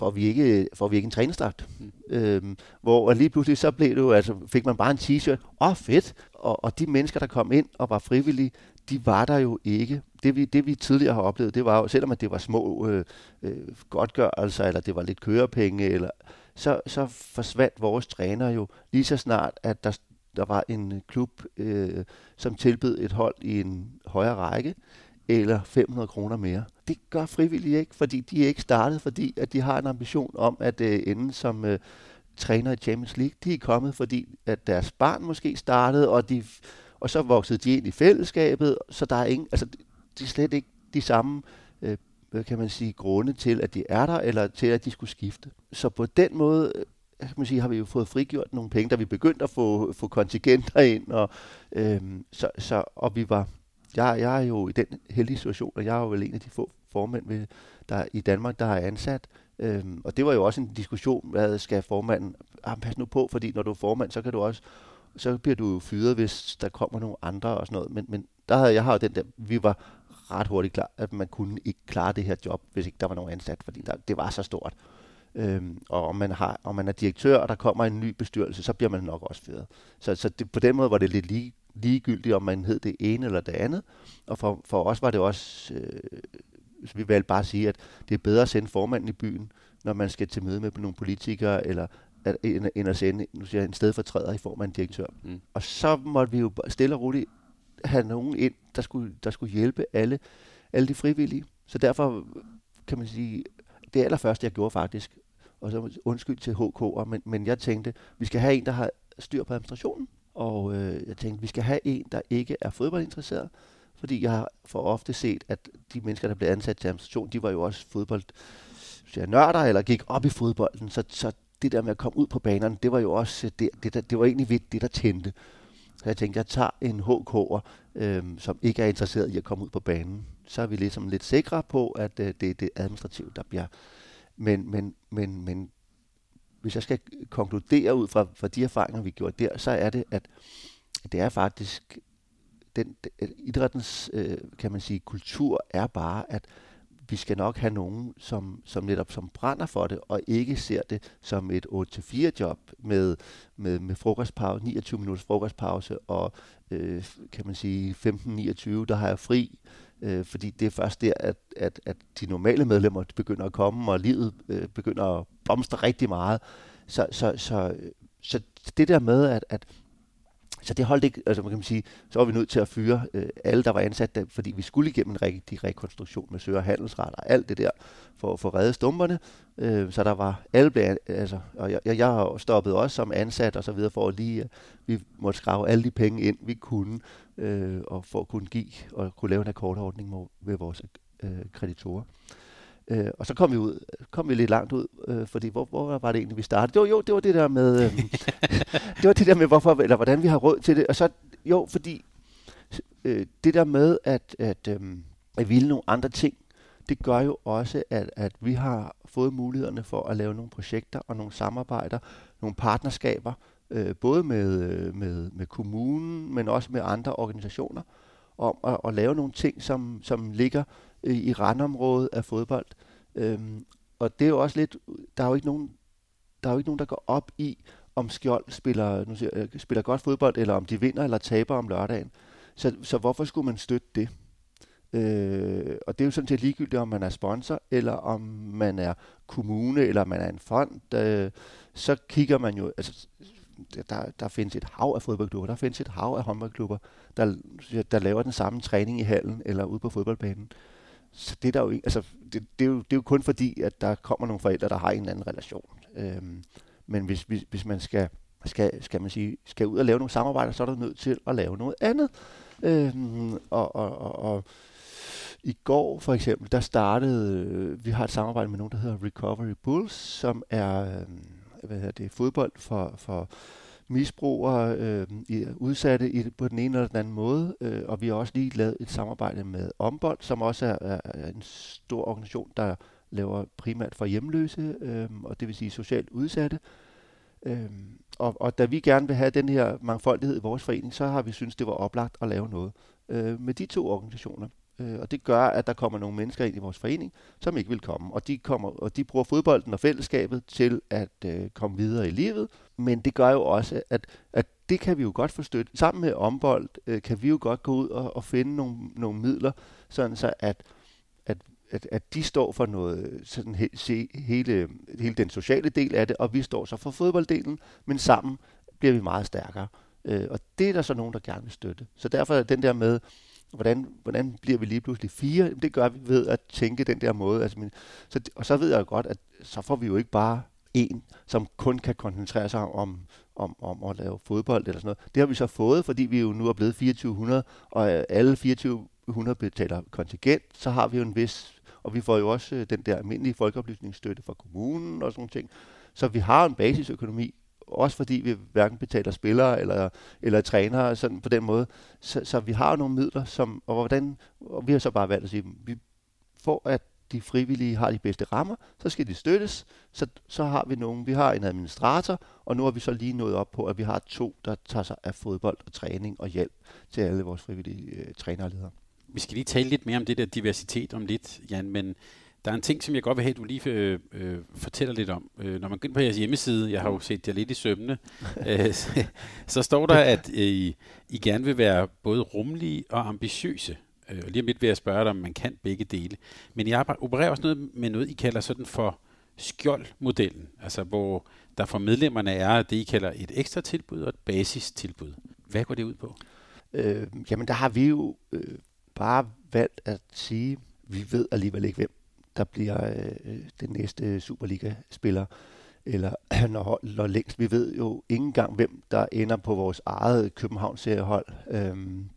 får vi ikke, får vi ikke en trænerstart. Mm. Øhm, hvor lige pludselig så blev det jo, altså fik man bare en t-shirt. Åh, oh, fedt! Og, og de mennesker, der kom ind og var frivillige, de var der jo ikke. Det vi, det vi tidligere har oplevet, det var jo, selvom at det var små øh, øh, godtgørelser, eller det var lidt kørepenge, eller, så, så forsvandt vores træner jo lige så snart, at der, der var en klub, øh, som tilbød et hold i en højere række, eller 500 kroner mere. Det gør frivillige ikke, fordi de er ikke startet, fordi at de har en ambition om at øh, ende som øh, træner i Champions League. De er kommet, fordi at deres barn måske startede, og, de, og så voksede de ind i fællesskabet, så der er ingen, altså de er slet ikke de samme øh, kan man sige, grunde til, at de er der, eller til, at de skulle skifte. Så på den måde øh, kan man sige, har vi jo fået frigjort nogle penge, da vi begyndte at få, få kontingenter ind, og, øhm, så, så, og vi var jeg, jeg er jo i den heldige situation, og jeg er jo vel en af de få formænd ved, der, i Danmark, der er ansat. Øhm, og det var jo også en diskussion, hvad skal formanden, ah, pas nu på, fordi når du er formand, så kan du også, så bliver du fyret, hvis der kommer nogle andre og sådan noget. Men, men der havde jeg har jo den der, vi var ret hurtigt klar, at man kunne ikke klare det her job, hvis ikke der var nogen ansat, fordi der, det var så stort. Øhm, og om man, har, om man er direktør, og der kommer en ny bestyrelse, så bliver man nok også fyret. Så, så det, på den måde var det lidt lige, ligegyldigt, om man hed det ene eller det andet. Og for, for os var det også, øh, vi valgte bare at sige, at det er bedre at sende formanden i byen, når man skal til møde med nogle politikere, eller at, end, end at sende nu siger jeg, en stedfortræder i form af en direktør. Mm. Og så måtte vi jo stille og roligt have nogen ind, der skulle, der skulle hjælpe alle, alle de frivillige. Så derfor kan man sige, det allerførste, jeg gjorde faktisk, og så undskyld til HK'er, men, men jeg tænkte, vi skal have en, der har styr på administrationen. Og øh, jeg tænkte, vi skal have en, der ikke er fodboldinteresseret, fordi jeg har for ofte set, at de mennesker, der blev ansat til administration, de var jo også fodbold jeg, nørder, eller gik op i fodbolden, så, så det der med at komme ud på banerne, det var jo også det, det, der, det var egentlig vidt, det, der tændte. Så jeg tænkte, jeg tager en HK'er, øh, som ikke er interesseret i at komme ud på banen. Så er vi ligesom lidt sikre på, at øh, det er det administrative, der bliver. Men, men, men, men hvis jeg skal konkludere ud fra, fra de erfaringer, vi gjorde der, så er det, at det er faktisk, den, idrættens, øh, kan man sige, kultur er bare, at vi skal nok have nogen, som, som netop som brænder for det, og ikke ser det som et 8-4 job med, med, med frokostpause, 29 minutters frokostpause, og øh, kan man sige 15-29, der har jeg fri, øh, fordi det er først der, at, at, at de normale medlemmer begynder at komme, og livet øh, begynder at blomstre rigtig meget. Så, så, så, så det der med, at, at så det holdt ikke, altså man kan sige, så var vi nødt til at fyre øh, alle, der var ansat der, fordi vi skulle igennem en rigtig rekonstruktion med søger handelsret og alt det der, for at få reddet stumperne. Øh, så der var alle blev, altså, og jeg, jeg stoppede også som ansat og så videre, for at lige, øh, vi måtte skrave alle de penge ind, vi kunne, øh, og for at kunne give og kunne lave en akkordordning med, med vores øh, kreditorer. Øh, og så kom vi ud, kom vi lidt langt ud, øh, fordi hvor, hvor var det egentlig, vi startede? Jo, jo, det var det der med, øh, det var det der med, hvorfor, eller hvordan vi har råd til det. Og så, jo, fordi øh, det der med, at, at, øh, at ville nogle andre ting, det gør jo også, at, at vi har fået mulighederne for at lave nogle projekter og nogle samarbejder, nogle partnerskaber, øh, både med, øh, med, med kommunen, men også med andre organisationer, om at, at lave nogle ting, som, som ligger øh, i randområdet af fodbold. Øhm, og det er jo også lidt, der er jo ikke nogen, der er jo ikke nogen, der går op i, om Skjold spiller, nu siger, øh, spiller godt fodbold, eller om de vinder eller taber om lørdagen. Så, så hvorfor skulle man støtte det? Øh, og det er jo sådan set ligegyldigt, om man er sponsor, eller om man er kommune, eller man er en fond. Øh, så kigger man jo, altså der, der findes et hav af fodboldklubber, der findes et hav af håndboldklubber, der, der laver den samme træning i hallen eller ude på fodboldbanen så det er, der jo, ikke- altså, det, det, er jo, det er jo kun fordi, at der kommer nogle forældre, der har en eller anden relation. Øhm, men hvis, hvis, hvis man skal, skal, skal, man sige, skal ud og lave nogle samarbejder, så er du nødt til at lave noget andet. Øhm, og, og, og, og i går for eksempel, der startede, øh, vi har et samarbejde med nogen, der hedder Recovery Bulls, som er øh, hvad hedder det, fodbold for, for misbrugere, øh, udsatte i, på den ene eller den anden måde. Øh, og vi har også lige lavet et samarbejde med Ombold, som også er, er, er en stor organisation, der laver primært for hjemløse, øh, og det vil sige socialt udsatte. Øh, og, og da vi gerne vil have den her mangfoldighed i vores forening, så har vi synes det var oplagt at lave noget øh, med de to organisationer. Øh, og det gør, at der kommer nogle mennesker ind i vores forening, som ikke vil komme. Og de, kommer, og de bruger fodbolden og fællesskabet til at øh, komme videre i livet. Men det gør jo også, at, at det kan vi jo godt forstøtte. Sammen med ombold øh, kan vi jo godt gå ud og, og finde nogle, nogle midler, sådan så at, at, at, at de står for noget, øh, sådan he, se, hele, hele den sociale del af det, og vi står så for fodbolddelen, men sammen bliver vi meget stærkere. Øh, og det er der så nogen, der gerne vil støtte. Så derfor er den der med, hvordan, hvordan bliver vi lige pludselig fire? Jamen, Det gør vi ved at tænke den der måde. Altså, men, så, og så ved jeg jo godt, at så får vi jo ikke bare en, som kun kan koncentrere sig om, om, om at lave fodbold eller sådan noget. Det har vi så fået, fordi vi jo nu er blevet 2400, og øh, alle 2400 betaler kontingent, så har vi jo en vis, og vi får jo også øh, den der almindelige folkeoplysningsstøtte fra kommunen og sådan ting. Så vi har en basisøkonomi, også fordi vi hverken betaler spillere eller, eller trænere sådan på den måde. Så, så vi har jo nogle midler, som, og, hvordan, og vi har så bare valgt at sige, vi for at de frivillige har de bedste rammer, så skal de støttes. Så, så har vi nogen, vi har en administrator, og nu har vi så lige nået op på, at vi har to, der tager sig af fodbold og træning og hjælp til alle vores frivillige øh, trænerledere. Vi skal lige tale lidt mere om det der diversitet om lidt, Jan, men der er en ting, som jeg godt vil have, at du lige øh, øh, fortæller lidt om. Øh, når man går ind på jeres hjemmeside, jeg har jo set jer lidt i sømne, øh, så, så står der, at øh, I, I gerne vil være både rummelige og ambitiøse. Øh, og lige om lidt vil jeg spørge dig, om man kan begge dele. Men I arbejder, opererer også noget med noget, I kalder sådan for skjoldmodellen, altså hvor der for medlemmerne er det, I kalder et ekstra tilbud og et basistilbud. Hvad går det ud på? Øh, jamen der har vi jo øh, bare valgt at sige, vi ved alligevel ikke, hvem der bliver øh, øh, den næste Superliga-spiller, eller når, når længst. Vi ved jo ikke engang, hvem der ender på vores eget København-seriehold. Øhm,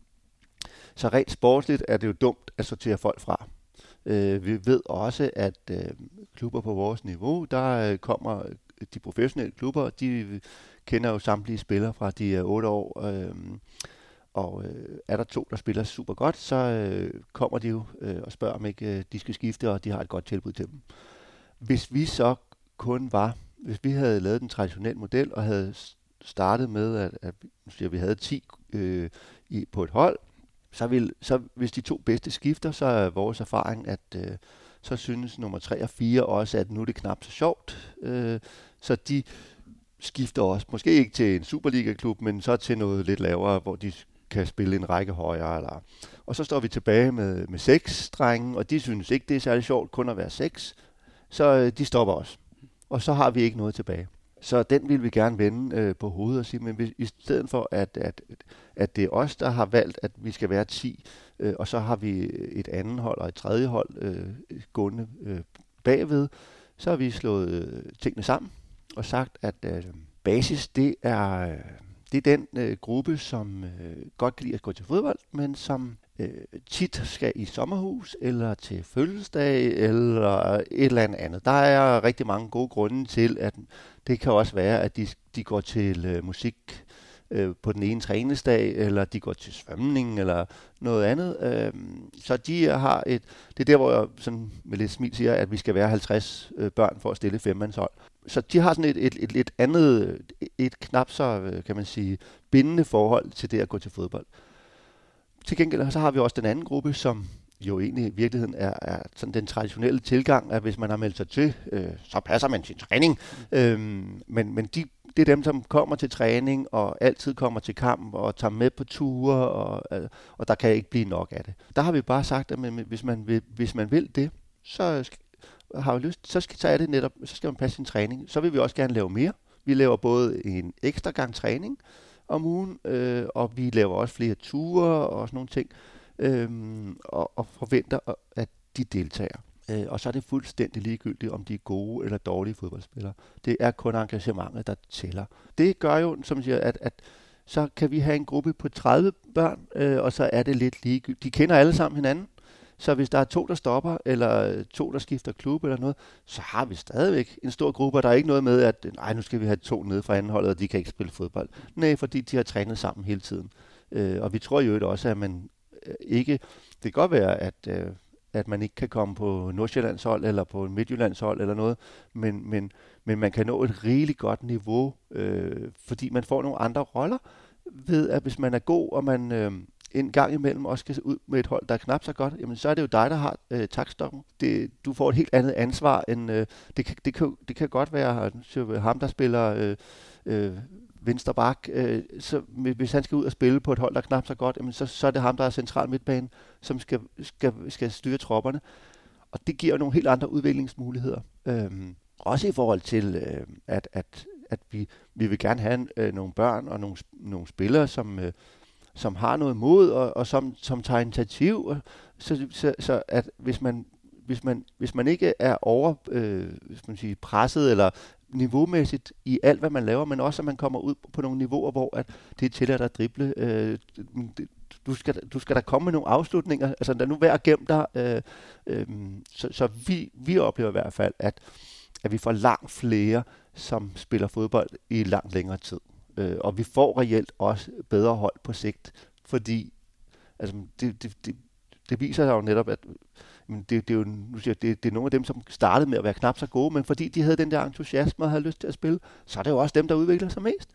så rent sportsligt er det jo dumt at sortere folk fra. Øh, vi ved også, at øh, klubber på vores niveau, der øh, kommer de professionelle klubber, de kender jo samtlige spillere fra de øh, er 8 år. Øh, og øh, er der to, der spiller super godt, så øh, kommer de jo øh, og spørger, om ikke øh, de skal skifte, og de har et godt tilbud til dem. Hvis vi så kun var, hvis vi havde lavet den traditionelle model, og havde startet med, at, at, at vi havde 10 øh, i, på et hold, så, vil, så hvis de to bedste skifter, så er vores erfaring, at øh, så synes nummer 3 og 4 også, at nu er det knap så sjovt. Øh, så de skifter også, måske ikke til en Superliga-klub, men så til noget lidt lavere, hvor de kan spille en række højere. Eller. Og så står vi tilbage med, med seks drenge, og de synes ikke, det er særlig sjovt kun at være seks. Så øh, de stopper os. Og så har vi ikke noget tilbage. Så den vil vi gerne vende øh, på hovedet og sige, men hvis, i stedet for, at, at, at det er os, der har valgt, at vi skal være 10, øh, og så har vi et andet hold og et tredje hold øh, gående øh, bagved, så har vi slået øh, tingene sammen og sagt, at øh, basis, det er, øh, det er den øh, gruppe, som øh, godt kan lide at gå til fodbold, men som øh, tit skal i sommerhus, eller til fødselsdag, eller et eller andet. Der er rigtig mange gode grunde til, at det kan også være, at de, de går til øh, musik øh, på den ene træningsdag, eller de går til svømning, eller noget andet. Øh, så de har et, det er der, hvor jeg sådan med lidt smil siger, at vi skal være 50 øh, børn for at stille femmandshold. Så de har sådan et, et, et lidt andet, et knap så, øh, kan man sige, bindende forhold til det at gå til fodbold. Til gengæld så har vi også den anden gruppe, som jo egentlig i virkeligheden er, er sådan den traditionelle tilgang, at hvis man har meldt sig til, øh, så passer man sin træning. Mm. Øhm, men men de, det er dem, som kommer til træning og altid kommer til kamp og tager med på ture, og, øh, og der kan ikke blive nok af det. Der har vi bare sagt, at hvis, man vil, hvis man vil det, så har lyst, så, skal, så er det netop, så skal man passe sin træning. Så vil vi også gerne lave mere. Vi laver både en ekstra gang træning om ugen, øh, og vi laver også flere ture og sådan nogle ting øh, og, og forventer, at de deltager. Øh, og så er det fuldstændig ligegyldigt, om de er gode eller dårlige fodboldspillere. Det er kun engagementet, der tæller. Det gør jo, som siger, at, at så kan vi have en gruppe på 30 børn, øh, og så er det lidt ligegyldigt. De kender alle sammen hinanden, så hvis der er to, der stopper, eller øh, to, der skifter klub eller noget, så har vi stadigvæk en stor gruppe, og der er ikke noget med, at nej, nu skal vi have to nede fra anholdet, og de kan ikke spille fodbold. Nej, fordi de har trænet sammen hele tiden. Øh, og vi tror jo også, at man øh, ikke... Det kan godt være, at, øh, at man ikke kan komme på Nordsjællands hold, eller på Midtjyllands hold, eller noget, men, men, men man kan nå et rigeligt godt niveau, øh, fordi man får nogle andre roller, ved at hvis man er god, og man... Øh, en gang imellem også skal ud med et hold, der er knap så godt, jamen så er det jo dig, der har øh, takstokken. Det, du får et helt andet ansvar, end øh, det, kan, det, kan, det kan godt være øh, ham, der spiller øh, øh, venstre bak. Øh, så hvis han skal ud og spille på et hold, der er knap så godt, jamen så, så er det ham, der er central midtbane, som skal, skal, skal styre tropperne. Og det giver nogle helt andre udviklingsmuligheder. Øhm, også i forhold til, øh, at, at, at vi, vi vil gerne have øh, nogle børn og nogle, nogle spillere, som... Øh, som har noget mod, og, og som, som tager initiativ. Og, så, så, så at hvis man, hvis man, hvis man ikke er over øh, hvis man siger, presset eller niveaumæssigt i alt, hvad man laver, men også at man kommer ud på nogle niveauer, hvor at det er til at drible. Øh, du skal, du skal da komme med nogle afslutninger. Altså, der nu værd at gemme dig. Øh, øh, så så vi, vi oplever i hvert fald, at, at vi får langt flere, som spiller fodbold i langt længere tid. Øh, og vi får reelt også bedre hold på sigt, fordi altså, det, det, det, det viser sig jo netop, at men det, det, er jo, nu siger, det, det er nogle af dem, som startede med at være knap så gode, men fordi de havde den der entusiasme og havde lyst til at spille, så er det jo også dem, der udvikler sig mest.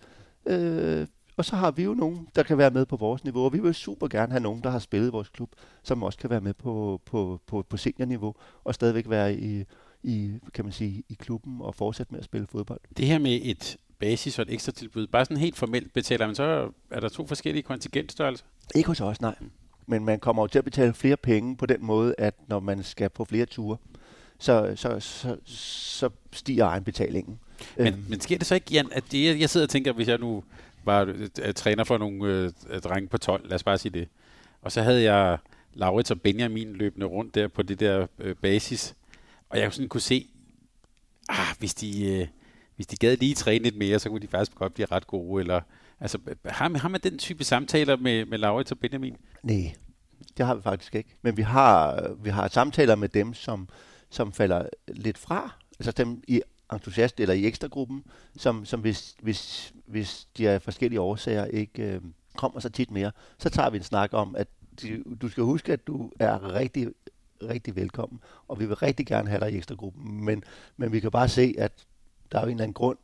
Øh, og så har vi jo nogen, der kan være med på vores niveau, og vi vil super gerne have nogen, der har spillet i vores klub, som også kan være med på, på, på, på seniorniveau, og stadigvæk være i, i, kan man sige, i klubben og fortsætte med at spille fodbold. Det her med et basis og et ekstra tilbud, bare sådan helt formelt betaler man, så er der to forskellige kontingentstørrelser? Ikke hos os, nej. Men man kommer jo til at betale flere penge på den måde, at når man skal på flere ture, så, så, så, så stiger egenbetalingen. Men, øhm. men sker det så ikke, Jan, at det, jeg sidder og tænker, hvis jeg nu var uh, træner for nogle uh, drenge på 12, lad os bare sige det, og så havde jeg Laurits og Benjamin løbende rundt der på det der uh, basis, og jeg sådan kunne se, ah, hvis de, uh, hvis de gad lige træne lidt mere, så kunne de faktisk godt blive ret gode. Eller, altså, har, har man den type samtaler med, med Laurits og Benjamin? Nej, det har vi faktisk ikke. Men vi har, vi har samtaler med dem, som, som falder lidt fra. Altså dem i entusiast eller i ekstragruppen, som, som hvis, hvis, hvis de af forskellige årsager ikke øh, kommer så tit mere, så tager vi en snak om, at du, du skal huske, at du er rigtig, rigtig velkommen, og vi vil rigtig gerne have dig i ekstragruppen, men, men vi kan bare se, at der er jo en eller anden grund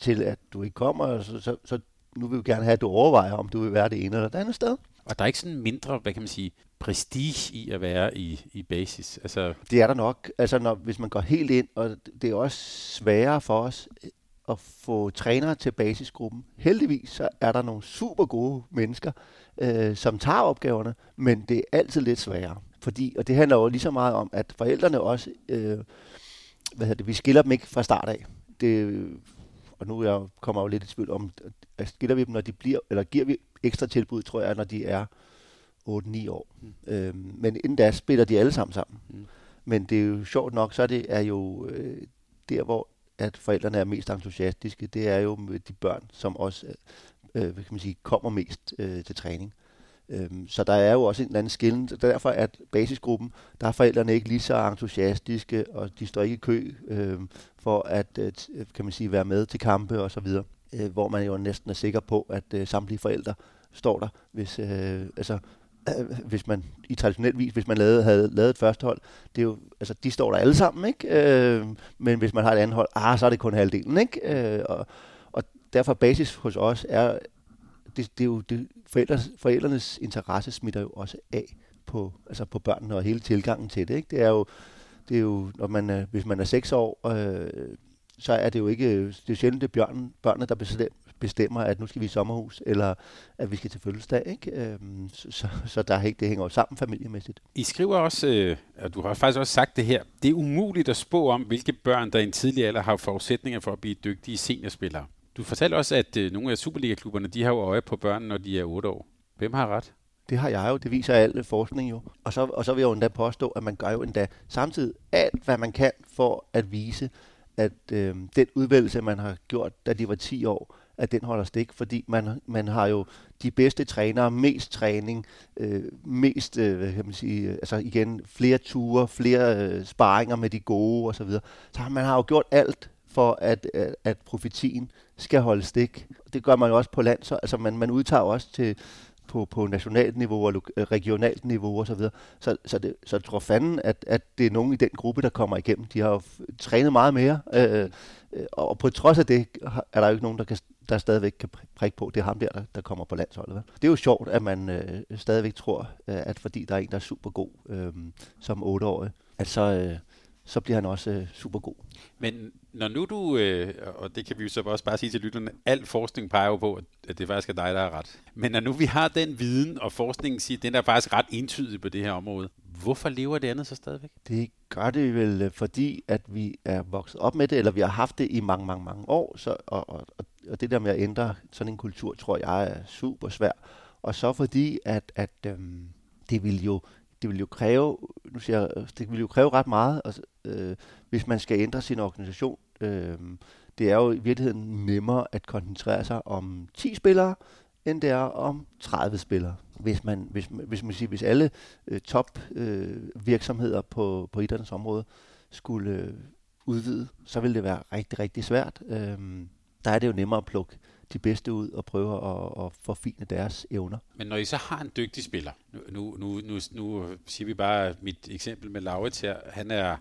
til, at du ikke kommer, så, så, så nu vil vi gerne have, at du overvejer, om du vil være det ene eller det andet sted. Og der er ikke sådan mindre, hvad kan man sige, prestige i at være i, i basis? Altså... Det er der nok. Altså, når, hvis man går helt ind, og det er også sværere for os øh, at få trænere til basisgruppen. Heldigvis så er der nogle super gode mennesker, øh, som tager opgaverne, men det er altid lidt sværere. Fordi, og det handler jo lige så meget om, at forældrene også, øh, hvad hedder det, vi skiller dem ikke fra start af det, og nu jeg kommer jeg jo lidt i tvivl om, skiller vi dem, når de bliver, eller giver vi ekstra tilbud, tror jeg, når de er 8-9 år. Mm. Øhm, men inden da spiller de alle sammen sammen. Mm. Men det er jo sjovt nok, så er det er jo øh, der, hvor at forældrene er mest entusiastiske, det er jo med de børn, som også øh, hvad kan man sige, kommer mest øh, til træning. Øhm, så der er jo også en eller anden skillen. Derfor at basisgruppen, der er forældrene ikke lige så entusiastiske, og de står ikke i kø øh, for at øh, øh, kan man sige, være med til kampe og så videre. Øh, hvor man jo næsten er sikker på, at øh, samtlige forældre står der, hvis, øh, altså, øh, hvis man i traditionel vis, hvis man lavede, havde lavet et første hold, det er jo, altså, de står der alle sammen, ikke? Øh, men hvis man har et andet hold, ah, så er det kun halvdelen, ikke? Øh, og, og derfor basis hos os er, det, det er jo det, forældres, forældrenes interesse smitter jo også af på, altså på børnene og hele tilgangen til det. Ikke? Det er jo, det er jo når man er, hvis man er seks år, øh, så er det jo ikke, det er sjældent det er bjørnen, børnene, der bestemmer, at nu skal vi i sommerhus, eller at vi skal til fødselsdag. Ikke? Øhm, så, så, så der er ikke, det hænger jo sammen familiemæssigt. I skriver også, øh, og du har faktisk også sagt det her, det er umuligt at spå om, hvilke børn, der i en tidlig alder har forudsætninger for at blive dygtige seniorspillere. Du fortalte også, at øh, nogle af Superliga-klubberne, de har jo øje på børn, når de er 8 år. Hvem har ret? Det har jeg jo, det viser al øh, forskning jo. Og så, og så vil jeg jo endda påstå, at man gør jo endda samtidig alt, hvad man kan for at vise, at øh, den udvælgelse, man har gjort, da de var 10 år, at den holder stik, fordi man, man har jo de bedste trænere, mest træning, øh, mest, øh, hvad kan man sige, øh, altså igen, flere ture, flere øh, sparringer med de gode osv. Så, videre. så man har jo gjort alt for, at, at, at profetien skal holde stik. Det gør man jo også på land, så altså man, man udtager også til, på, på nationalt niveau og øh, regionalt niveau osv. Så, videre. så, så, det, så tror fanden, at, at det er nogen i den gruppe, der kommer igennem. De har jo trænet meget mere, øh, øh og på trods af det er der jo ikke nogen, der, kan, der stadigvæk kan prikke på. Det er ham der, der, der kommer på landsholdet. Det er jo sjovt, at man øh, stadigvæk tror, øh, at fordi der er en, der er super god øh, som otteårig, at så, øh, så bliver han også øh, super god. Men når nu du, øh, og det kan vi jo så også bare sige til lytterne, al forskning peger jo på, at det faktisk er dig, der er ret. Men når nu vi har den viden, og forskningen siger, den er faktisk ret entydig på det her område, hvorfor lever det andet så stadigvæk? Det gør det vel, øh, fordi at vi er vokset op med det, eller vi har haft det i mange, mange, mange år, så, og, og, og det der med at ændre sådan en kultur, tror jeg er super svært. Og så fordi, at, at øhm, det vil jo det vil jo kræve, nu siger jeg, det vil jo kræve ret meget, altså, øh, hvis man skal ændre sin organisation. Øh, det er jo i virkeligheden nemmere at koncentrere sig om 10 spillere, end det er om 30 spillere. Hvis man, hvis, hvis man siger, hvis alle øh, top øh, virksomheder på, på idrættens område skulle øh, udvide, så ville det være rigtig, rigtig svært. Øh, der er det jo nemmere at plukke de bedste ud og prøve at, at forfine deres evner. Men når I så har en dygtig spiller, nu, nu, nu, nu siger vi bare mit eksempel med Laurits her, han er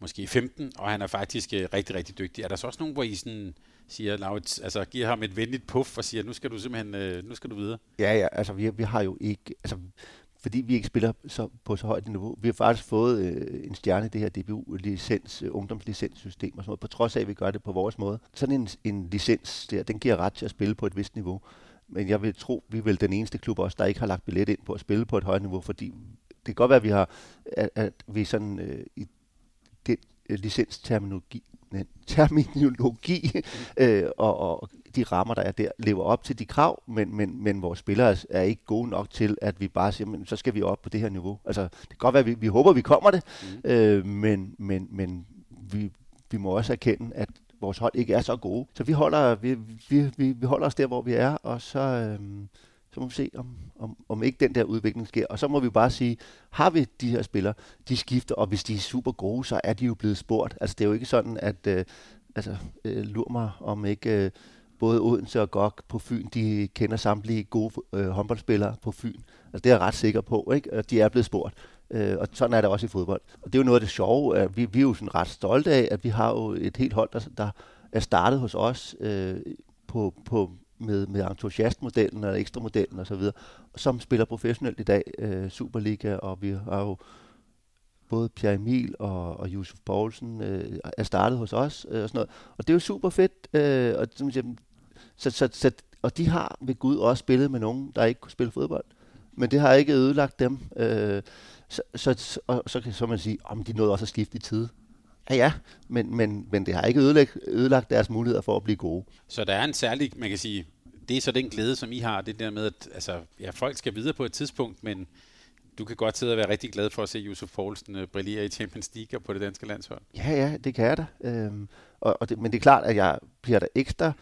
måske 15, og han er faktisk øh, rigtig, rigtig dygtig. Er der så også nogen, hvor I sådan siger, Laurits, altså giver ham et venligt puff og siger, nu skal du simpelthen, øh, nu skal du videre? Ja, ja, altså vi, vi har jo ikke, altså fordi vi ikke spiller så, på så højt niveau. Vi har faktisk fået øh, en stjerne i det her DBU-licens, øh, ungdomslicenssystem og sådan noget, på trods af, at vi gør det på vores måde. Sådan en, en licens der, den giver ret til at spille på et vist niveau. Men jeg vil tro, vi er vel den eneste klub også, der ikke har lagt billet ind på at spille på et højt niveau, fordi det kan godt være, at vi har, at, at vi sådan øh, i den øh, licensterminologi, terminologi øh, og, og de rammer, der er der, lever op til de krav, men, men, men vores spillere er ikke gode nok til, at vi bare siger, men så skal vi op på det her niveau. Altså, det kan godt være, at vi, vi håber, vi kommer det, mm. øh, men, men, men vi, vi må også erkende, at vores hold ikke er så gode. Så vi holder, vi, vi, vi, vi holder os der, hvor vi er, og så, øh, så må vi se, om, om, om ikke den der udvikling sker. Og så må vi bare sige, har vi de her spillere, de skifter, og hvis de er super gode, så er de jo blevet spurgt. Altså det er jo ikke sådan, at øh, altså, øh, lur mig om ikke... Øh, både Odense og GOG på Fyn, de kender samtlige gode øh, håndboldspillere på Fyn. Altså, det er jeg ret sikker på, ikke? Og de er blevet spurgt. Øh, og sådan er det også i fodbold. Og det er jo noget af det sjove. At vi, vi er jo sådan ret stolte af, at vi har jo et helt hold, der, der er startet hos os øh, på, på, med, med entusiastmodellen og ekstramodellen osv., som spiller professionelt i dag, øh, Superliga, og vi har jo både Pierre Emil og, og Josef Poulsen øh, er startet hos os øh, og sådan noget. Og det er jo super fedt. Øh, og, som siger, så, så, så, og de har ved Gud også spillet med nogen, der ikke kunne spille fodbold. Men det har ikke ødelagt dem. Øh, så, så, og, så kan så man sige, om de nåede også at skifte i tid. Ja, ja, men, men, men det har ikke ødelagt, ødelagt deres muligheder for at blive gode. Så der er en særlig, man kan sige, det er så den glæde, som I har, det der med, at altså, ja, folk skal videre på et tidspunkt, men du kan godt sidde og være rigtig glad for at se Josef Poulsen uh, brillere i Champions League på det danske landshold. Ja, ja, det kan jeg da. Øhm, og, og det, men det er klart, at jeg bliver da ekstra,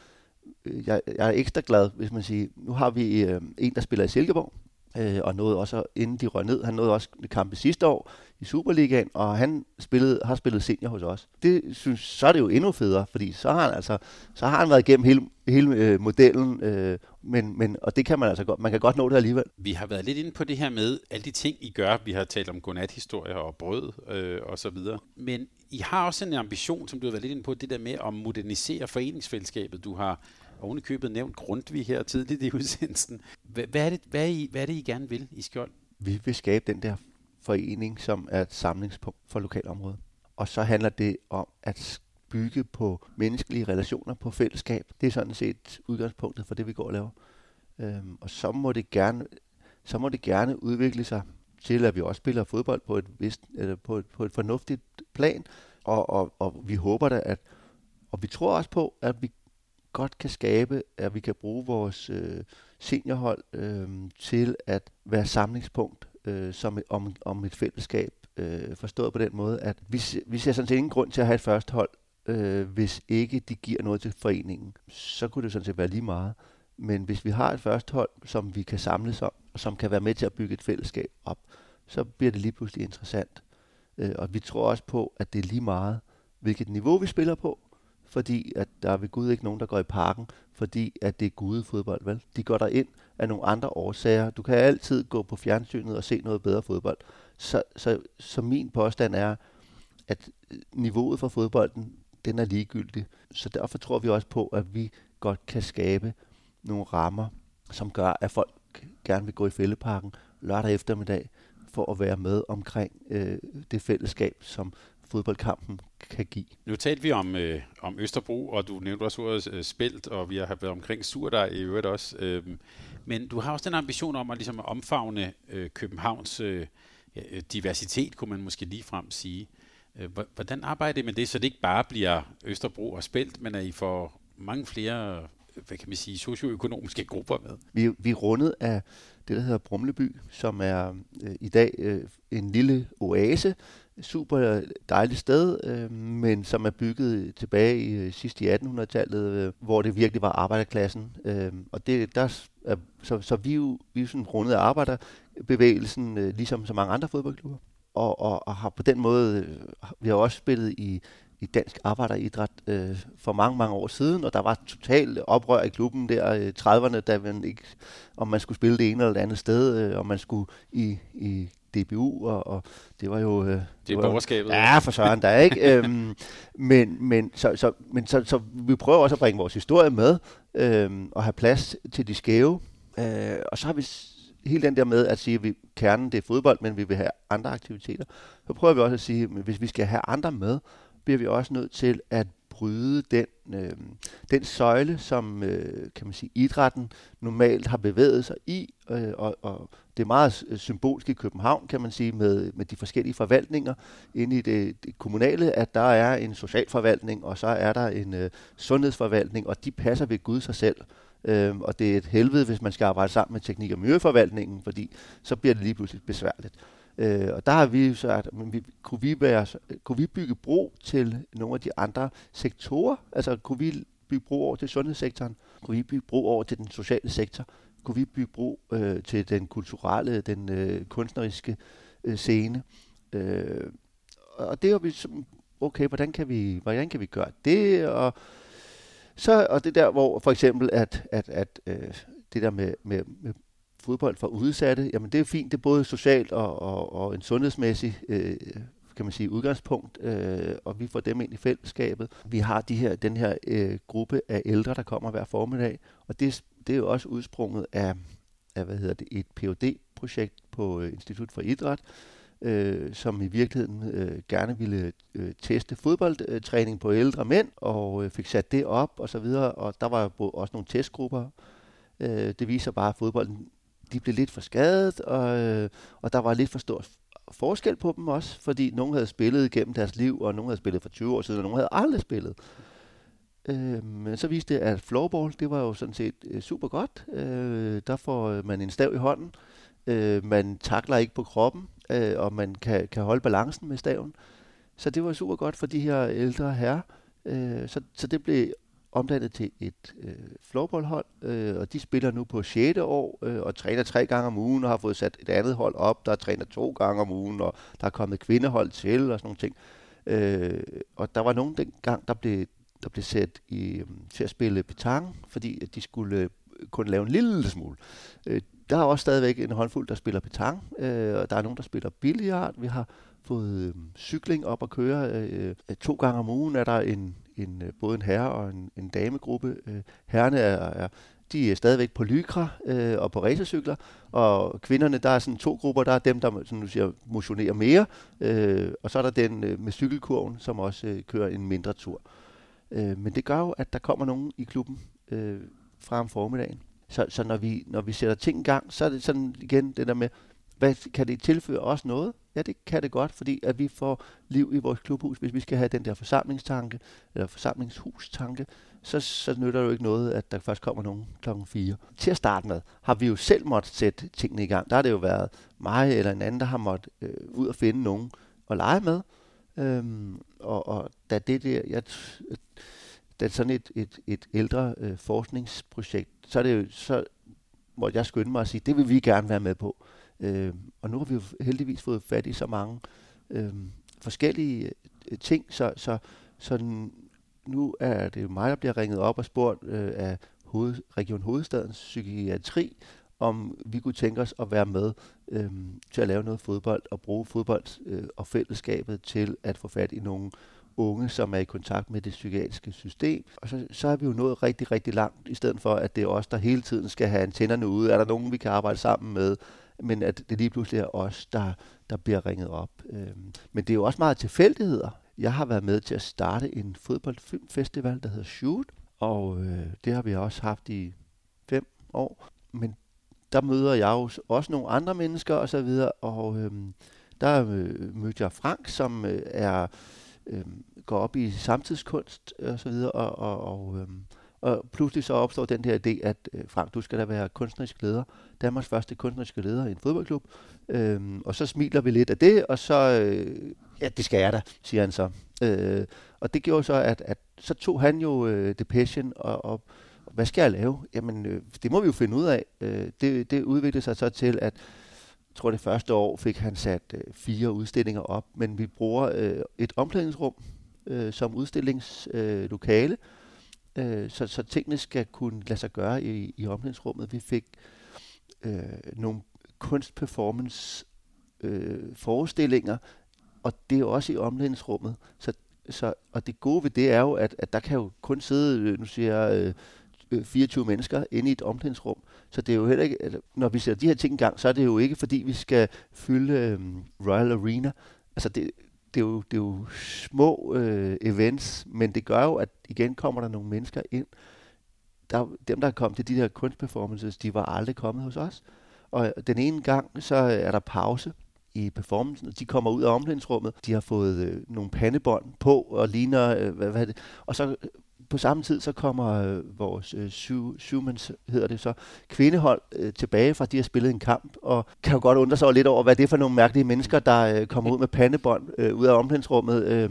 øh, jeg, jeg er ekstra glad, hvis man siger, nu har vi øh, en, der spiller i Silkeborg, øh, og nåede også, inden de røg ned, han nåede også kampe sidste år i Superligaen, og han spillede, har spillet senior hos os. Det synes, så er det jo endnu federe, fordi så har han altså, så har han været igennem hele, hele øh, modellen, øh, men, men, og det kan man altså godt, man kan godt nå det alligevel. Vi har været lidt inde på det her med alle de ting, I gør. Vi har talt om godnat-historier og brød øh, og så videre. Men I har også en ambition, som du har været lidt inde på, det der med at modernisere foreningsfællesskabet. Du har oven i købet nævnt Grundtvig her tidligt i udsendelsen. Hvad, hvad, er det, hvad, er I, hvad er det, I gerne vil i Skjold? Vi vil skabe den der forening, som er et samlingspunkt for lokalområdet. Og så handler det om at bygge på menneskelige relationer, på fællesskab. Det er sådan set udgangspunktet for det, vi går og laver. Øhm, og så må det gerne så må det gerne udvikle sig til, at vi også spiller fodbold på et, vist, eller på et, på et fornuftigt plan. Og, og, og vi håber da, at, og vi tror også på, at vi godt kan skabe, at vi kan bruge vores øh, seniorhold øh, til at være samlingspunkt øh, som et, om, om et fællesskab. Øh, forstået på den måde, at vi, vi ser sådan set ingen grund til at have et første hold, øh, hvis ikke de giver noget til foreningen. Så kunne det sådan set være lige meget. Men hvis vi har et første hold, som vi kan samles om, og som kan være med til at bygge et fællesskab op, så bliver det lige pludselig interessant. Øh, og vi tror også på, at det er lige meget, hvilket niveau vi spiller på, fordi at der er ved Gud ikke nogen, der går i parken, fordi at det er Gud fodbold, vel? De går der ind af nogle andre årsager. Du kan altid gå på fjernsynet og se noget bedre fodbold. Så, så, så min påstand er, at niveauet for fodbolden, den er ligegyldig. Så derfor tror vi også på, at vi godt kan skabe nogle rammer, som gør, at folk gerne vil gå i fældeparken lørdag eftermiddag for at være med omkring øh, det fællesskab, som fodboldkampen kan give. Nu talte vi om, øh, om Østerbro, og du nævnte også ordet øh, spælt, og vi har været omkring Surdej i øvrigt også. Øh, men du har også den ambition om at, ligesom omfavne øh, Københavns øh, diversitet, kunne man måske lige frem sige. Øh, hvordan arbejder I med det, så det ikke bare bliver Østerbro og spælt, men at I får mange flere hvad kan man sige, socioøkonomiske grupper med? Vi, vi er rundet af det, der hedder Brumleby, som er øh, i dag øh, en lille oase, super dejligt sted, øh, men som er bygget tilbage i øh, sidst i 1800-tallet, øh, hvor det virkelig var arbejderklassen. Øh, og det, der er, så, så vi er jo, vi er jo sådan rundet af arbejderbevægelsen, øh, ligesom så mange andre fodboldklubber. Og, og, og har på den måde, øh, vi har også spillet i i dansk arbejderidræt øh, for mange, mange år siden, og der var totalt oprør i klubben der øh, i 30'erne, da man ikke, om man skulle spille det ene eller det andet sted, øh, om man skulle i, i DBU, og, og det var jo... Øh, det er borgerskabet. Ja, for søren der, ikke? øhm, men men, så, så, men så, så vi prøver også at bringe vores historie med, øhm, og have plads til de skæve. Øh, og så har vi hele den der med at sige, at vi, kernen det er fodbold, men vi vil have andre aktiviteter. Så prøver vi også at sige, at hvis vi skal have andre med, bliver vi også nødt til at bryde den, øh, den søjle, som øh, kan man sige, idrætten normalt har bevæget sig i, øh, og, og det er meget symbolsk i København, kan man sige, med, med de forskellige forvaltninger inde i det, det kommunale, at der er en socialforvaltning, og så er der en øh, sundhedsforvaltning, og de passer ved Gud sig selv. Øhm, og det er et helvede, hvis man skal arbejde sammen med teknik- og miljøforvaltningen, fordi så bliver det lige pludselig besværligt. Øh, og der har vi sagt, men vi, kunne, vi være, kunne vi bygge bro til nogle af de andre sektorer? Altså kunne vi bygge bro over til sundhedssektoren? Kunne vi bygge bro over til den sociale sektor? Kunne vi bygge bro øh, til den kulturelle, den øh, kunstneriske øh, scene? Øh, og det har vi som, okay, hvordan kan vi, hvordan kan vi gøre det? Og, så, og det der, hvor for eksempel, at, at, at øh, det der med, med, med fodbold for udsatte, jamen det er fint, det er både socialt og, og, og en sundhedsmæssig øh, kan man sige, udgangspunkt, øh, og vi får dem ind i fællesskabet. Vi har de her, den her øh, gruppe af ældre, der kommer hver formiddag, og det, det er jo også udsprunget af, af hvad hedder det, et phd projekt på øh, Institut for Idræt, øh, som i virkeligheden øh, gerne ville øh, teste fodboldtræning på ældre mænd, og øh, fik sat det op og så videre, og der var jo også nogle testgrupper. Øh, det viser bare, at fodbolden de blev lidt for skadet, og, øh, og der var lidt for stor forskel på dem også, fordi nogle havde spillet gennem deres liv, og nogle havde spillet for 20 år siden, og nogle havde aldrig spillet. Øh, men så viste det, at floorball, det var jo sådan set øh, super godt. Øh, der får øh, man en stav i hånden, øh, man takler ikke på kroppen, øh, og man kan, kan holde balancen med staven. Så det var super godt for de her ældre herrer. Øh, så, så det blev omdannet til et øh, floorballhold, øh, og de spiller nu på 6. år øh, og træner tre gange om ugen og har fået sat et andet hold op, der træner to gange om ugen, og der er kommet kvindehold til og sådan nogle ting. Øh, og der var nogen dengang, der blev, der blev sat i, øh, til at spille petang, fordi at de skulle øh, kun lave en lille smule. Øh, der er også stadigvæk en håndfuld, der spiller petang, øh, og der er nogen, der spiller billiard. Vi har fået øh, cykling op at køre. Øh, øh to gange om ugen er der en, en, øh, både en herre- og en, en damegruppe. Øh, herrene er, er de er stadigvæk på lykra øh, og på racercykler, og kvinderne, der er sådan to grupper, der er dem, der som du siger, motionerer mere, øh, og så er der den øh, med cykelkurven, som også øh, kører en mindre tur. Øh, men det gør jo, at der kommer nogen i klubben øh, fra om formiddagen. Så, så når, vi, når vi sætter ting i gang, så er det sådan igen det der med, Hvad, kan det tilføre os noget? Ja, det kan det godt, fordi at vi får liv i vores klubhus. Hvis vi skal have den der forsamlingstanke, eller forsamlingshustanke, så, så nytter det jo ikke noget, at der først kommer nogen klokken 4. Til at starte med har vi jo selv måttet sætte tingene i gang. Der har det jo været mig eller en anden, der har måttet øh, ud og finde nogen at lege med. Øhm, og, og da det der, jeg, da sådan et, et, et ældre øh, forskningsprojekt, så er det jo, så måtte jeg skynde mig at sige, det vil vi gerne være med på. Øh, og nu har vi jo heldigvis fået fat i så mange øh, forskellige øh, ting, så, så, sådan, nu er det mig, der bliver ringet op og spurgt øh, af hoved, Region Hovedstadens Psykiatri, om vi kunne tænke os at være med øh, til at lave noget fodbold og bruge fodbold øh, og fællesskabet til at få fat i nogle unge, som er i kontakt med det psykiatriske system. Og så, så er vi jo nået rigtig, rigtig langt, i stedet for, at det er os, der hele tiden skal have antennerne ude. Er der nogen, vi kan arbejde sammen med? Men at det lige pludselig er os, der, der bliver ringet op. Øhm, men det er jo også meget tilfældigheder. Jeg har været med til at starte en fodboldfilmfestival, der hedder Shoot, og øh, det har vi også haft i fem år. Men der møder jeg jo også nogle andre mennesker og så videre, og øh, der øh, mødte jeg Frank, som øh, er øh, går op i samtidskunst og så videre, og, og, og, øh, og pludselig så opstår den her idé, at øh, Frank, du skal da være kunstnerisk leder, Danmarks første kunstneriske leder i en fodboldklub, øh, og så smiler vi lidt af det, og så, øh, ja, det skal jeg da, siger han så. Øh, og det gjorde så, at, at så tog han jo øh, Depression og, og hvad skal jeg lave? Jamen, øh, det må vi jo finde ud af. Øh, det, det udviklede sig så til, at jeg tror det første år fik han sat øh, fire udstillinger op, men vi bruger øh, et omklædningsrum øh, som udstillingslokale, øh, så, så tingene skal kunne lade sig gøre i, i omklædningsrummet. Vi fik øh, nogle kunstperformance øh, forestillinger, og det er også i omklædningsrummet. Så, så, og det gode ved det er jo, at, at der kan jo kun sidde, øh, nu siger jeg, øh, Øh, 24 mennesker inde i et omklædningsrum. Så det er jo heller ikke, altså, når vi sætter de her ting i gang, så er det jo ikke, fordi vi skal fylde øh, Royal Arena. Altså det, det, er, jo, det er jo små øh, events, men det gør jo, at igen kommer der nogle mennesker ind. Der, dem, der er kommet til de der kunstperformances, de var aldrig kommet hos os. Og øh, den ene gang, så er der pause i performancen, og de kommer ud af omklædningsrummet. De har fået øh, nogle pandebånd på og ligner, øh, hvad, hvad det, og så øh, på samme tid så kommer øh, vores øh, Schumans, hedder det så, kvindehold øh, tilbage fra, de har spillet en kamp, og kan jo godt undre sig lidt over, hvad det er for nogle mærkelige mennesker, der øh, kommer ud med pandebånd øh, ud af omklædningsrummet øh,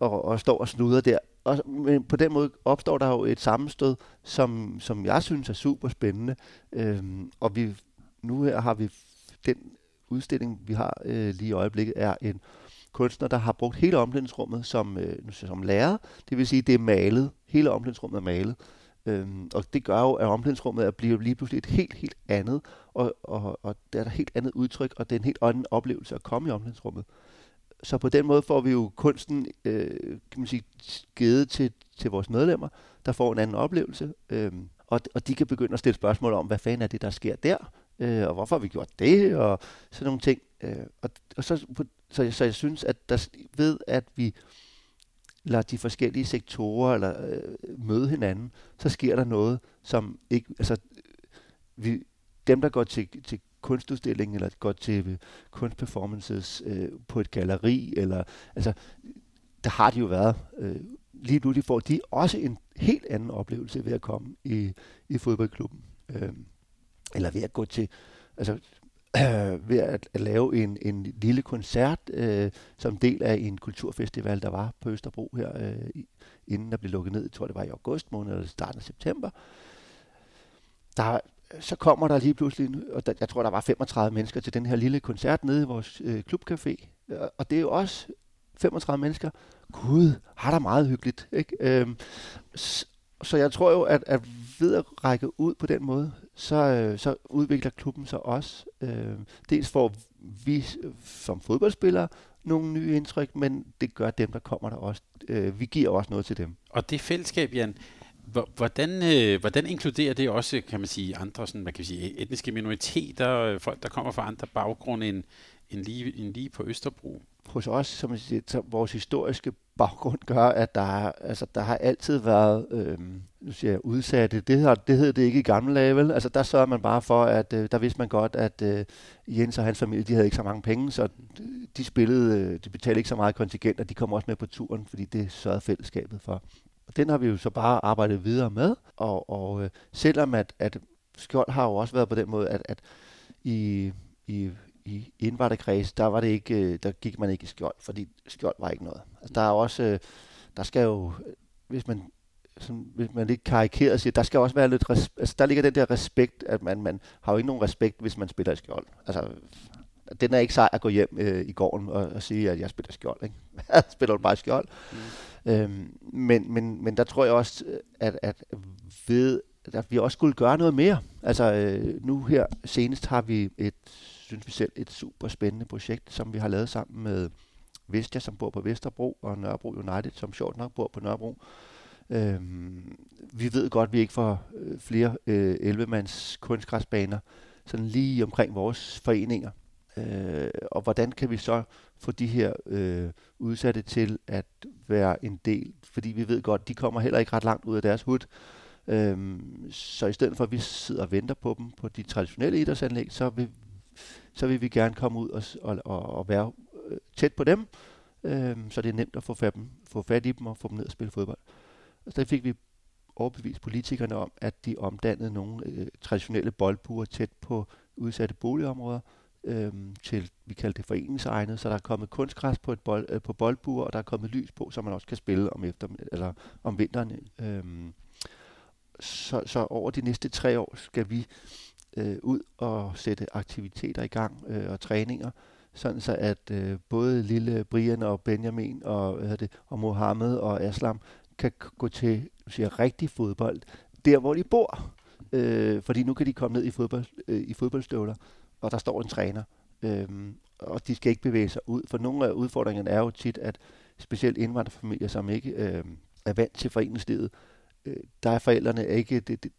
og, og står og snuder der. Og, men på den måde opstår der jo et sammenstød, som, som jeg synes er super spændende. Øh, og vi, nu her har vi den udstilling, vi har øh, lige i øjeblikket, er en kunstner, der har brugt hele omklædningsrummet som, øh, som lærer. Det vil sige, det er malet. Hele omklædningsrummet er malet. Øhm, og det gør jo, at omklædningsrummet bliver lige pludselig et helt, helt andet, og, og, og der er et helt andet udtryk, og det er en helt anden oplevelse at komme i omklædningsrummet. Så på den måde får vi jo kunsten øh, kan man sige, givet til, til vores medlemmer, der får en anden oplevelse, øh, og, og de kan begynde at stille spørgsmål om, hvad fanden er det, der sker der, øh, og hvorfor har vi gjort det, og sådan nogle ting. Øh, og, og så så, så, så jeg synes, at der, ved at vi lader de forskellige sektorer eller øh, møde hinanden, så sker der noget, som ikke, altså, vi, dem der går til, til kunstudstilling eller går til øh, kunstperformances øh, på et galleri, eller, altså, der har de jo været. Øh, lige nu de får de også en helt anden oplevelse ved at komme i, i fodboldklubben. Øh, eller ved at gå til, altså øh, ved at, at lave en, en lille koncert øh, som del af en kulturfestival, der var på Østerbro her, øh, inden der blev lukket ned. Jeg tror, det var i august måned eller starten af september. Der, så kommer der lige pludselig, og der, jeg tror, der var 35 mennesker til den her lille koncert nede i vores øh, klubcafé. Og det er jo også 35 mennesker. Gud, har der meget hyggeligt. Ikke? Øhm, så jeg tror jo, at, at ved at række ud på den måde, så, øh, så udvikler klubben sig også. Øh, dels får vi som fodboldspillere nogle nye indtryk, men det gør dem, der kommer der også. Øh, vi giver også noget til dem. Og det fællesskab, Jan, hvordan, øh, hvordan inkluderer det også, kan man sige, andre sådan, man kan sige, e-, etniske minoriteter, øh, folk, der kommer fra andre baggrunde end, end, lige, end lige på Østerbro? Hos os, som man vores historiske baggrund gør, at der, altså, der har altid været øh, nu siger jeg udsatte, det, her, det hed det ikke i gamle dage, vel? Altså der sørger man bare for, at øh, der vidste man godt, at øh, Jens og hans familie, de havde ikke så mange penge, så de spillede, øh, de betalte ikke så meget kontingent, og de kom også med på turen, fordi det sørgede fællesskabet for. Og den har vi jo så bare arbejdet videre med, og, og øh, selvom at, at Skjold har jo også været på den måde, at, at i, i, i indvandrerkreds, der var det ikke, øh, der gik man ikke i skjold, fordi skjold var ikke noget. Altså, der er også, øh, der skal jo, hvis man sådan, hvis man lidt karikeret siger, der skal også være lidt, res- altså der ligger den der respekt, at man, man har jo ikke nogen respekt, hvis man spiller i skjold. Altså, den er ikke sej at gå hjem øh, i gården og, og sige, at jeg spiller skjold. Ikke? jeg spiller bare skjold. Mm. Øhm, men, men, men der tror jeg også, at, at ved, at vi også skulle gøre noget mere. Altså øh, nu her senest har vi et, synes vi selv, et super spændende projekt, som vi har lavet sammen med Vestia, som bor på Vesterbro, og Nørrebro United, som sjovt nok bor på Nørrebro. Øhm, vi ved godt, at vi ikke får øh, flere øh, 11-mands kunstgræsbaner sådan lige omkring vores foreninger. Øh, og hvordan kan vi så få de her øh, udsatte til at være en del? Fordi vi ved godt, de kommer heller ikke ret langt ud af deres hud. Øhm, så i stedet for at vi sidder og venter på dem på de traditionelle idrætsanlæg, så vil, så vil vi gerne komme ud og, og, og, og være øh, tæt på dem, øh, så det er nemt at få fat, dem, få fat i dem og få dem ned og spille fodbold. Og der fik vi overbevist politikerne om, at de omdannede nogle øh, traditionelle boldbuer tæt på udsatte boligområder øh, til, vi kalder det foreningsegnet, så der er kommet kunstgræs på, et bold, øh, på boldbuer, og der er kommet lys på, så man også kan spille om, efter, eller om vinteren. Øh, så, så over de næste tre år skal vi øh, ud og sætte aktiviteter i gang øh, og træninger, sådan så at øh, både lille Brian og Benjamin og, hvad det, og Mohammed og Aslam kan gå til siger, rigtig fodbold, der hvor de bor. Øh, fordi nu kan de komme ned i, fodbold, øh, i fodboldstøvler, og der står en træner. Øh, og de skal ikke bevæge sig ud, for nogle af udfordringerne er jo tit, at specielt indvandrerfamilier, som ikke øh, er vant til foreningslivet, øh, der er forældrene ikke, det, det,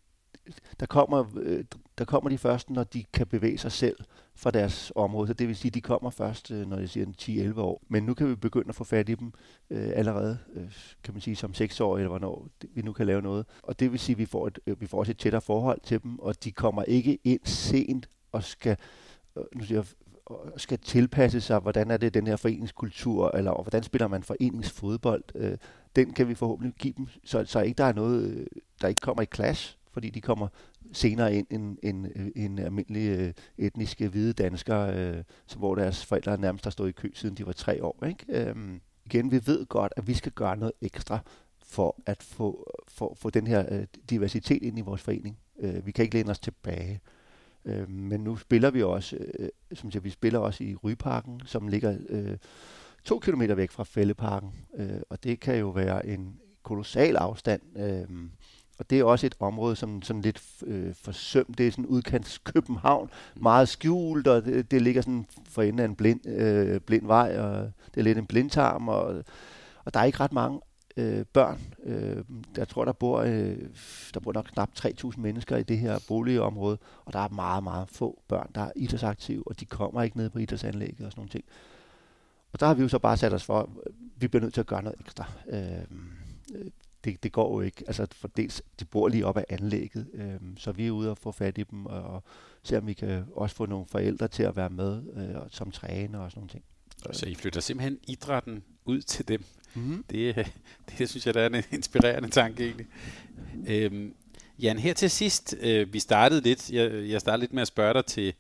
der kommer, øh, der kommer de først, når de kan bevæge sig selv fra deres område. Så det vil sige, de kommer først, øh, når jeg siger 10-11 år. Men nu kan vi begynde at få fat i dem øh, allerede, øh, kan man sige, som 6 år, eller hvornår vi nu kan lave noget. Og det vil sige, at vi får, et, øh, vi får også et tættere forhold til dem, og de kommer ikke ind sent og skal, øh, nu siger jeg, skal tilpasse sig, hvordan er det den her foreningskultur, eller hvordan spiller man foreningsfodbold. Øh, den kan vi forhåbentlig give dem, så, så ikke der er noget, øh, der ikke kommer i clash fordi de kommer senere ind end en, øh, en, en almindelig øh, etniske hvide danskere, øh, så hvor deres forældre nærmest har stået i kø, siden de var tre år. Ikke? Øhm, igen, vi ved godt, at vi skal gøre noget ekstra for at få, for, få den her øh, diversitet ind i vores forening. Øh, vi kan ikke læne os tilbage. Øh, men nu spiller vi også, øh, som jeg, vi spiller også i Ryparken, som ligger øh, to kilometer væk fra Fælleparken. Øh, og det kan jo være en kolossal afstand. Øh, og det er også et område, som sådan lidt øh, forsømt. Det er sådan udkants København, meget skjult, og det, det ligger sådan for enden af en blind, øh, blind vej, og det er lidt en blindtarm, og, og der er ikke ret mange øh, børn. Øh, jeg tror, der bor, øh, der bor nok knap 3.000 mennesker i det her boligområde, og der er meget, meget få børn, der er idrætsaktive, og de kommer ikke ned på idrætsanlægget og sådan nogle ting. Og der har vi jo så bare sat os for, at vi bliver nødt til at gøre noget ekstra. Øh, det, det går jo ikke. Altså, for dels, de bor lige op ad anlægget, øh, så vi er ude og få fat i dem, og, og se om vi kan også få nogle forældre til at være med øh, som træner og sådan nogle ting. Så I flytter simpelthen idrætten ud til dem. Mm-hmm. Det, det, det synes jeg, der er en inspirerende tanke egentlig. Øhm, Jan, her til sidst, øh, vi startede lidt, jeg, jeg startede lidt med at spørge dig til,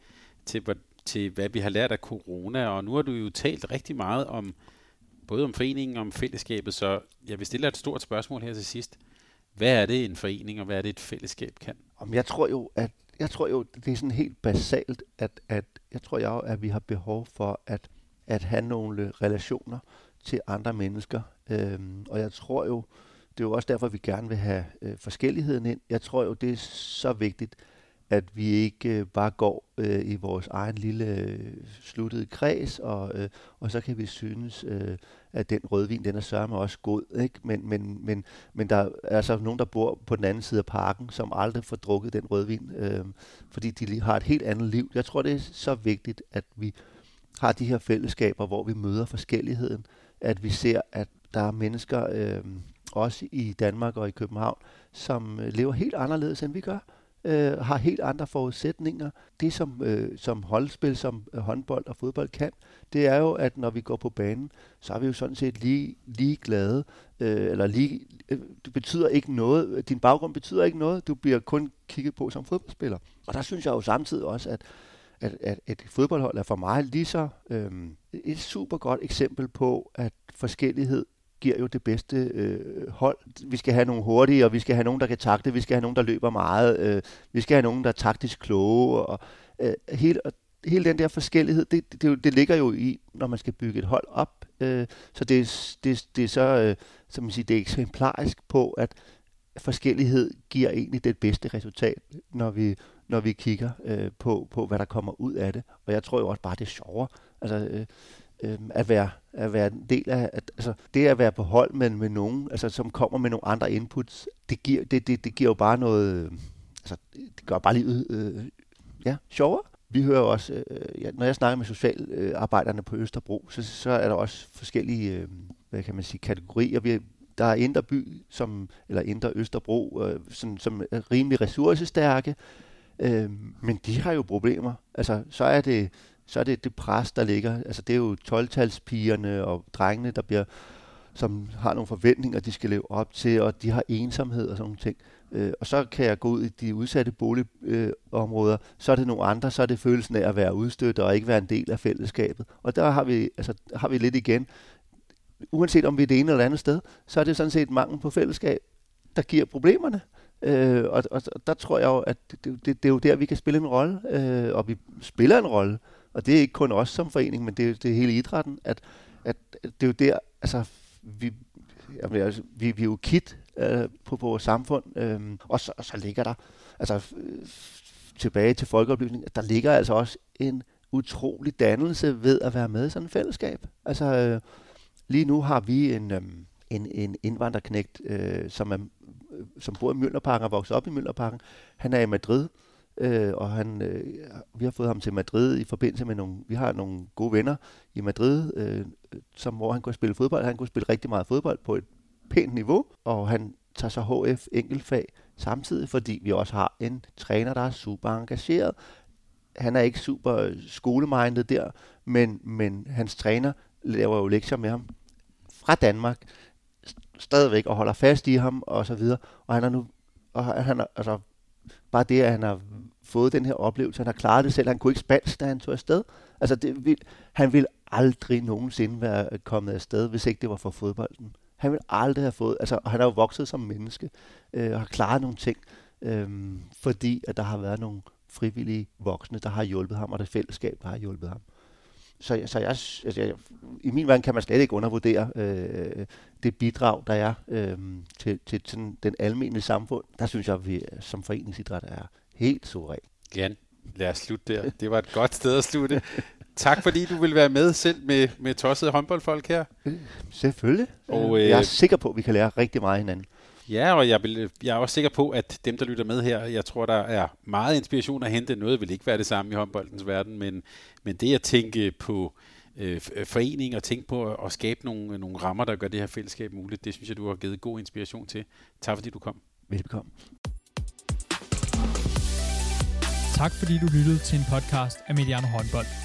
til, til, hvad vi har lært af corona, og nu har du jo talt rigtig meget om både om foreningen og om fællesskabet, så jeg vil stille et stort spørgsmål her til sidst. Hvad er det en forening, og hvad er det et fællesskab kan? Om jeg tror jo, at jeg tror jo, det er sådan helt basalt, at, at jeg tror jo, at vi har behov for at, at have nogle relationer til andre mennesker. Øhm, og jeg tror jo, det er jo også derfor, vi gerne vil have øh, forskelligheden ind. Jeg tror jo, det er så vigtigt, at vi ikke øh, bare går øh, i vores egen lille øh, sluttede kreds, og, øh, og så kan vi synes, øh, at den rødvin, den er sørme også god, ikke? Men, men, men, men der er altså nogen, der bor på den anden side af parken, som aldrig får drukket den rødvin, øh, fordi de har et helt andet liv. Jeg tror, det er så vigtigt, at vi har de her fællesskaber, hvor vi møder forskelligheden, at vi ser, at der er mennesker, øh, også i Danmark og i København, som øh, lever helt anderledes, end vi gør øh, har helt andre forudsætninger. Det, som, øh, som holdspil, som øh, håndbold og fodbold kan, det er jo, at når vi går på banen, så er vi jo sådan set lige, lige glade, øh, eller lige, øh, det betyder ikke noget, din baggrund betyder ikke noget, du bliver kun kigget på som fodboldspiller. Og der synes jeg jo samtidig også, at at, at et fodboldhold er for mig lige så øhm, et super godt eksempel på, at forskellighed giver jo det bedste øh, hold. Vi skal have nogle hurtige, og vi skal have nogen, der kan takte, vi skal have nogen, der løber meget, øh, vi skal have nogen, der er taktisk kloge, og øh, hele, hele den der forskellighed, det, det, det, det ligger jo i, når man skal bygge et hold op. Øh, så det, det, det er så, øh, som man siger, det er eksemplarisk på, at forskellighed giver egentlig det bedste resultat, når vi, når vi kigger øh, på, på, hvad der kommer ud af det. Og jeg tror jo også bare, det er sjovere. Altså, øh, øh, at, være, at være en del af, at, altså det at være på hold med, med nogen, altså som kommer med nogle andre inputs, det giver, det, det, det giver jo bare noget, altså det gør bare livet øh, ja, sjovere. Vi hører også, øh, ja, når jeg snakker med socialarbejderne på Østerbro, så, så er der også forskellige, øh, hvad kan man sige, kategorier. Vi, der er Indre By, som, eller Indre Østerbro, øh, som, som er rimelig ressourcestærke, øh, men de har jo problemer. Altså, så er det så er det det pres, der ligger. Altså det er jo 12-talspigerne og drengene, der bliver, som har nogle forventninger, de skal leve op til, og de har ensomhed og sådan nogle ting. Øh, og så kan jeg gå ud i de udsatte boligområder, øh, så er det nogle andre, så er det følelsen af at være udstødt og ikke være en del af fællesskabet. Og der har vi, altså, har vi lidt igen, uanset om vi er det ene eller andet sted, så er det sådan set mangel på fællesskab, der giver problemerne. Øh, og, og der tror jeg jo, at det, det, det er jo der, vi kan spille en rolle, øh, og vi spiller en rolle. Og det er ikke kun os som forening, men det er, det er hele idrætten, at, at det er jo der, altså, vi, jamen, altså, vi, vi er jo kit øh, på, på vores samfund, øh, og, så, og så ligger der, altså øh, tilbage til folkeoplysning, at der ligger altså også en utrolig dannelse ved at være med i sådan et fællesskab. Altså, øh, lige nu har vi en, øh, en, en indvandrerknægt, øh, som, er, øh, som bor i Møllerparken og vokset op i Møllerparken. Han er i Madrid, øh, øh, og han, øh, vi har fået ham til Madrid i forbindelse med nogle, vi har nogle gode venner i Madrid, øh, som, hvor han kunne spille fodbold. Han kunne spille rigtig meget fodbold på et pænt niveau, og han tager så HF enkeltfag samtidig, fordi vi også har en træner, der er super engageret. Han er ikke super skolemindet der, men, men hans træner laver jo lektier med ham fra Danmark, stadigvæk og holder fast i ham og så videre. Og han er nu, og han er, altså, bare det, at han har fået den her oplevelse, han har klaret det selv, han kunne ikke spansk, da han tog afsted. Altså, det vil, han ville aldrig nogensinde være kommet afsted, hvis ikke det var for fodbolden. Han ville aldrig have fået, altså, han er jo vokset som menneske, øh, og har klaret nogle ting, øh, fordi at der har været nogle frivillige voksne, der har hjulpet ham, og det fællesskab, der har hjulpet ham. Så, så jeg, altså jeg, i min verden kan man slet ikke undervurdere øh, det bidrag, der er øh, til, til sådan den almindelige samfund. Der synes jeg, at vi som foreningsidræt er helt suveræn. Jan, lad os slutte der. Det var et godt sted at slutte. Tak fordi du vil være med selv med, med tossede håndboldfolk her. Selvfølgelig. Og, øh, jeg er sikker på, at vi kan lære rigtig meget hinanden. Ja, og jeg, vil, jeg er også sikker på, at dem, der lytter med her, jeg tror, der er meget inspiration at hente. Noget vil ikke være det samme i håndboldens verden, men, men det at tænke på øh, øh forening og tænke på at skabe nogle, nogle rammer, der gør det her fællesskab muligt, det synes jeg, du har givet god inspiration til. Tak fordi du kom. Velkommen. Tak fordi du lyttede til en podcast af Mediano Håndbold.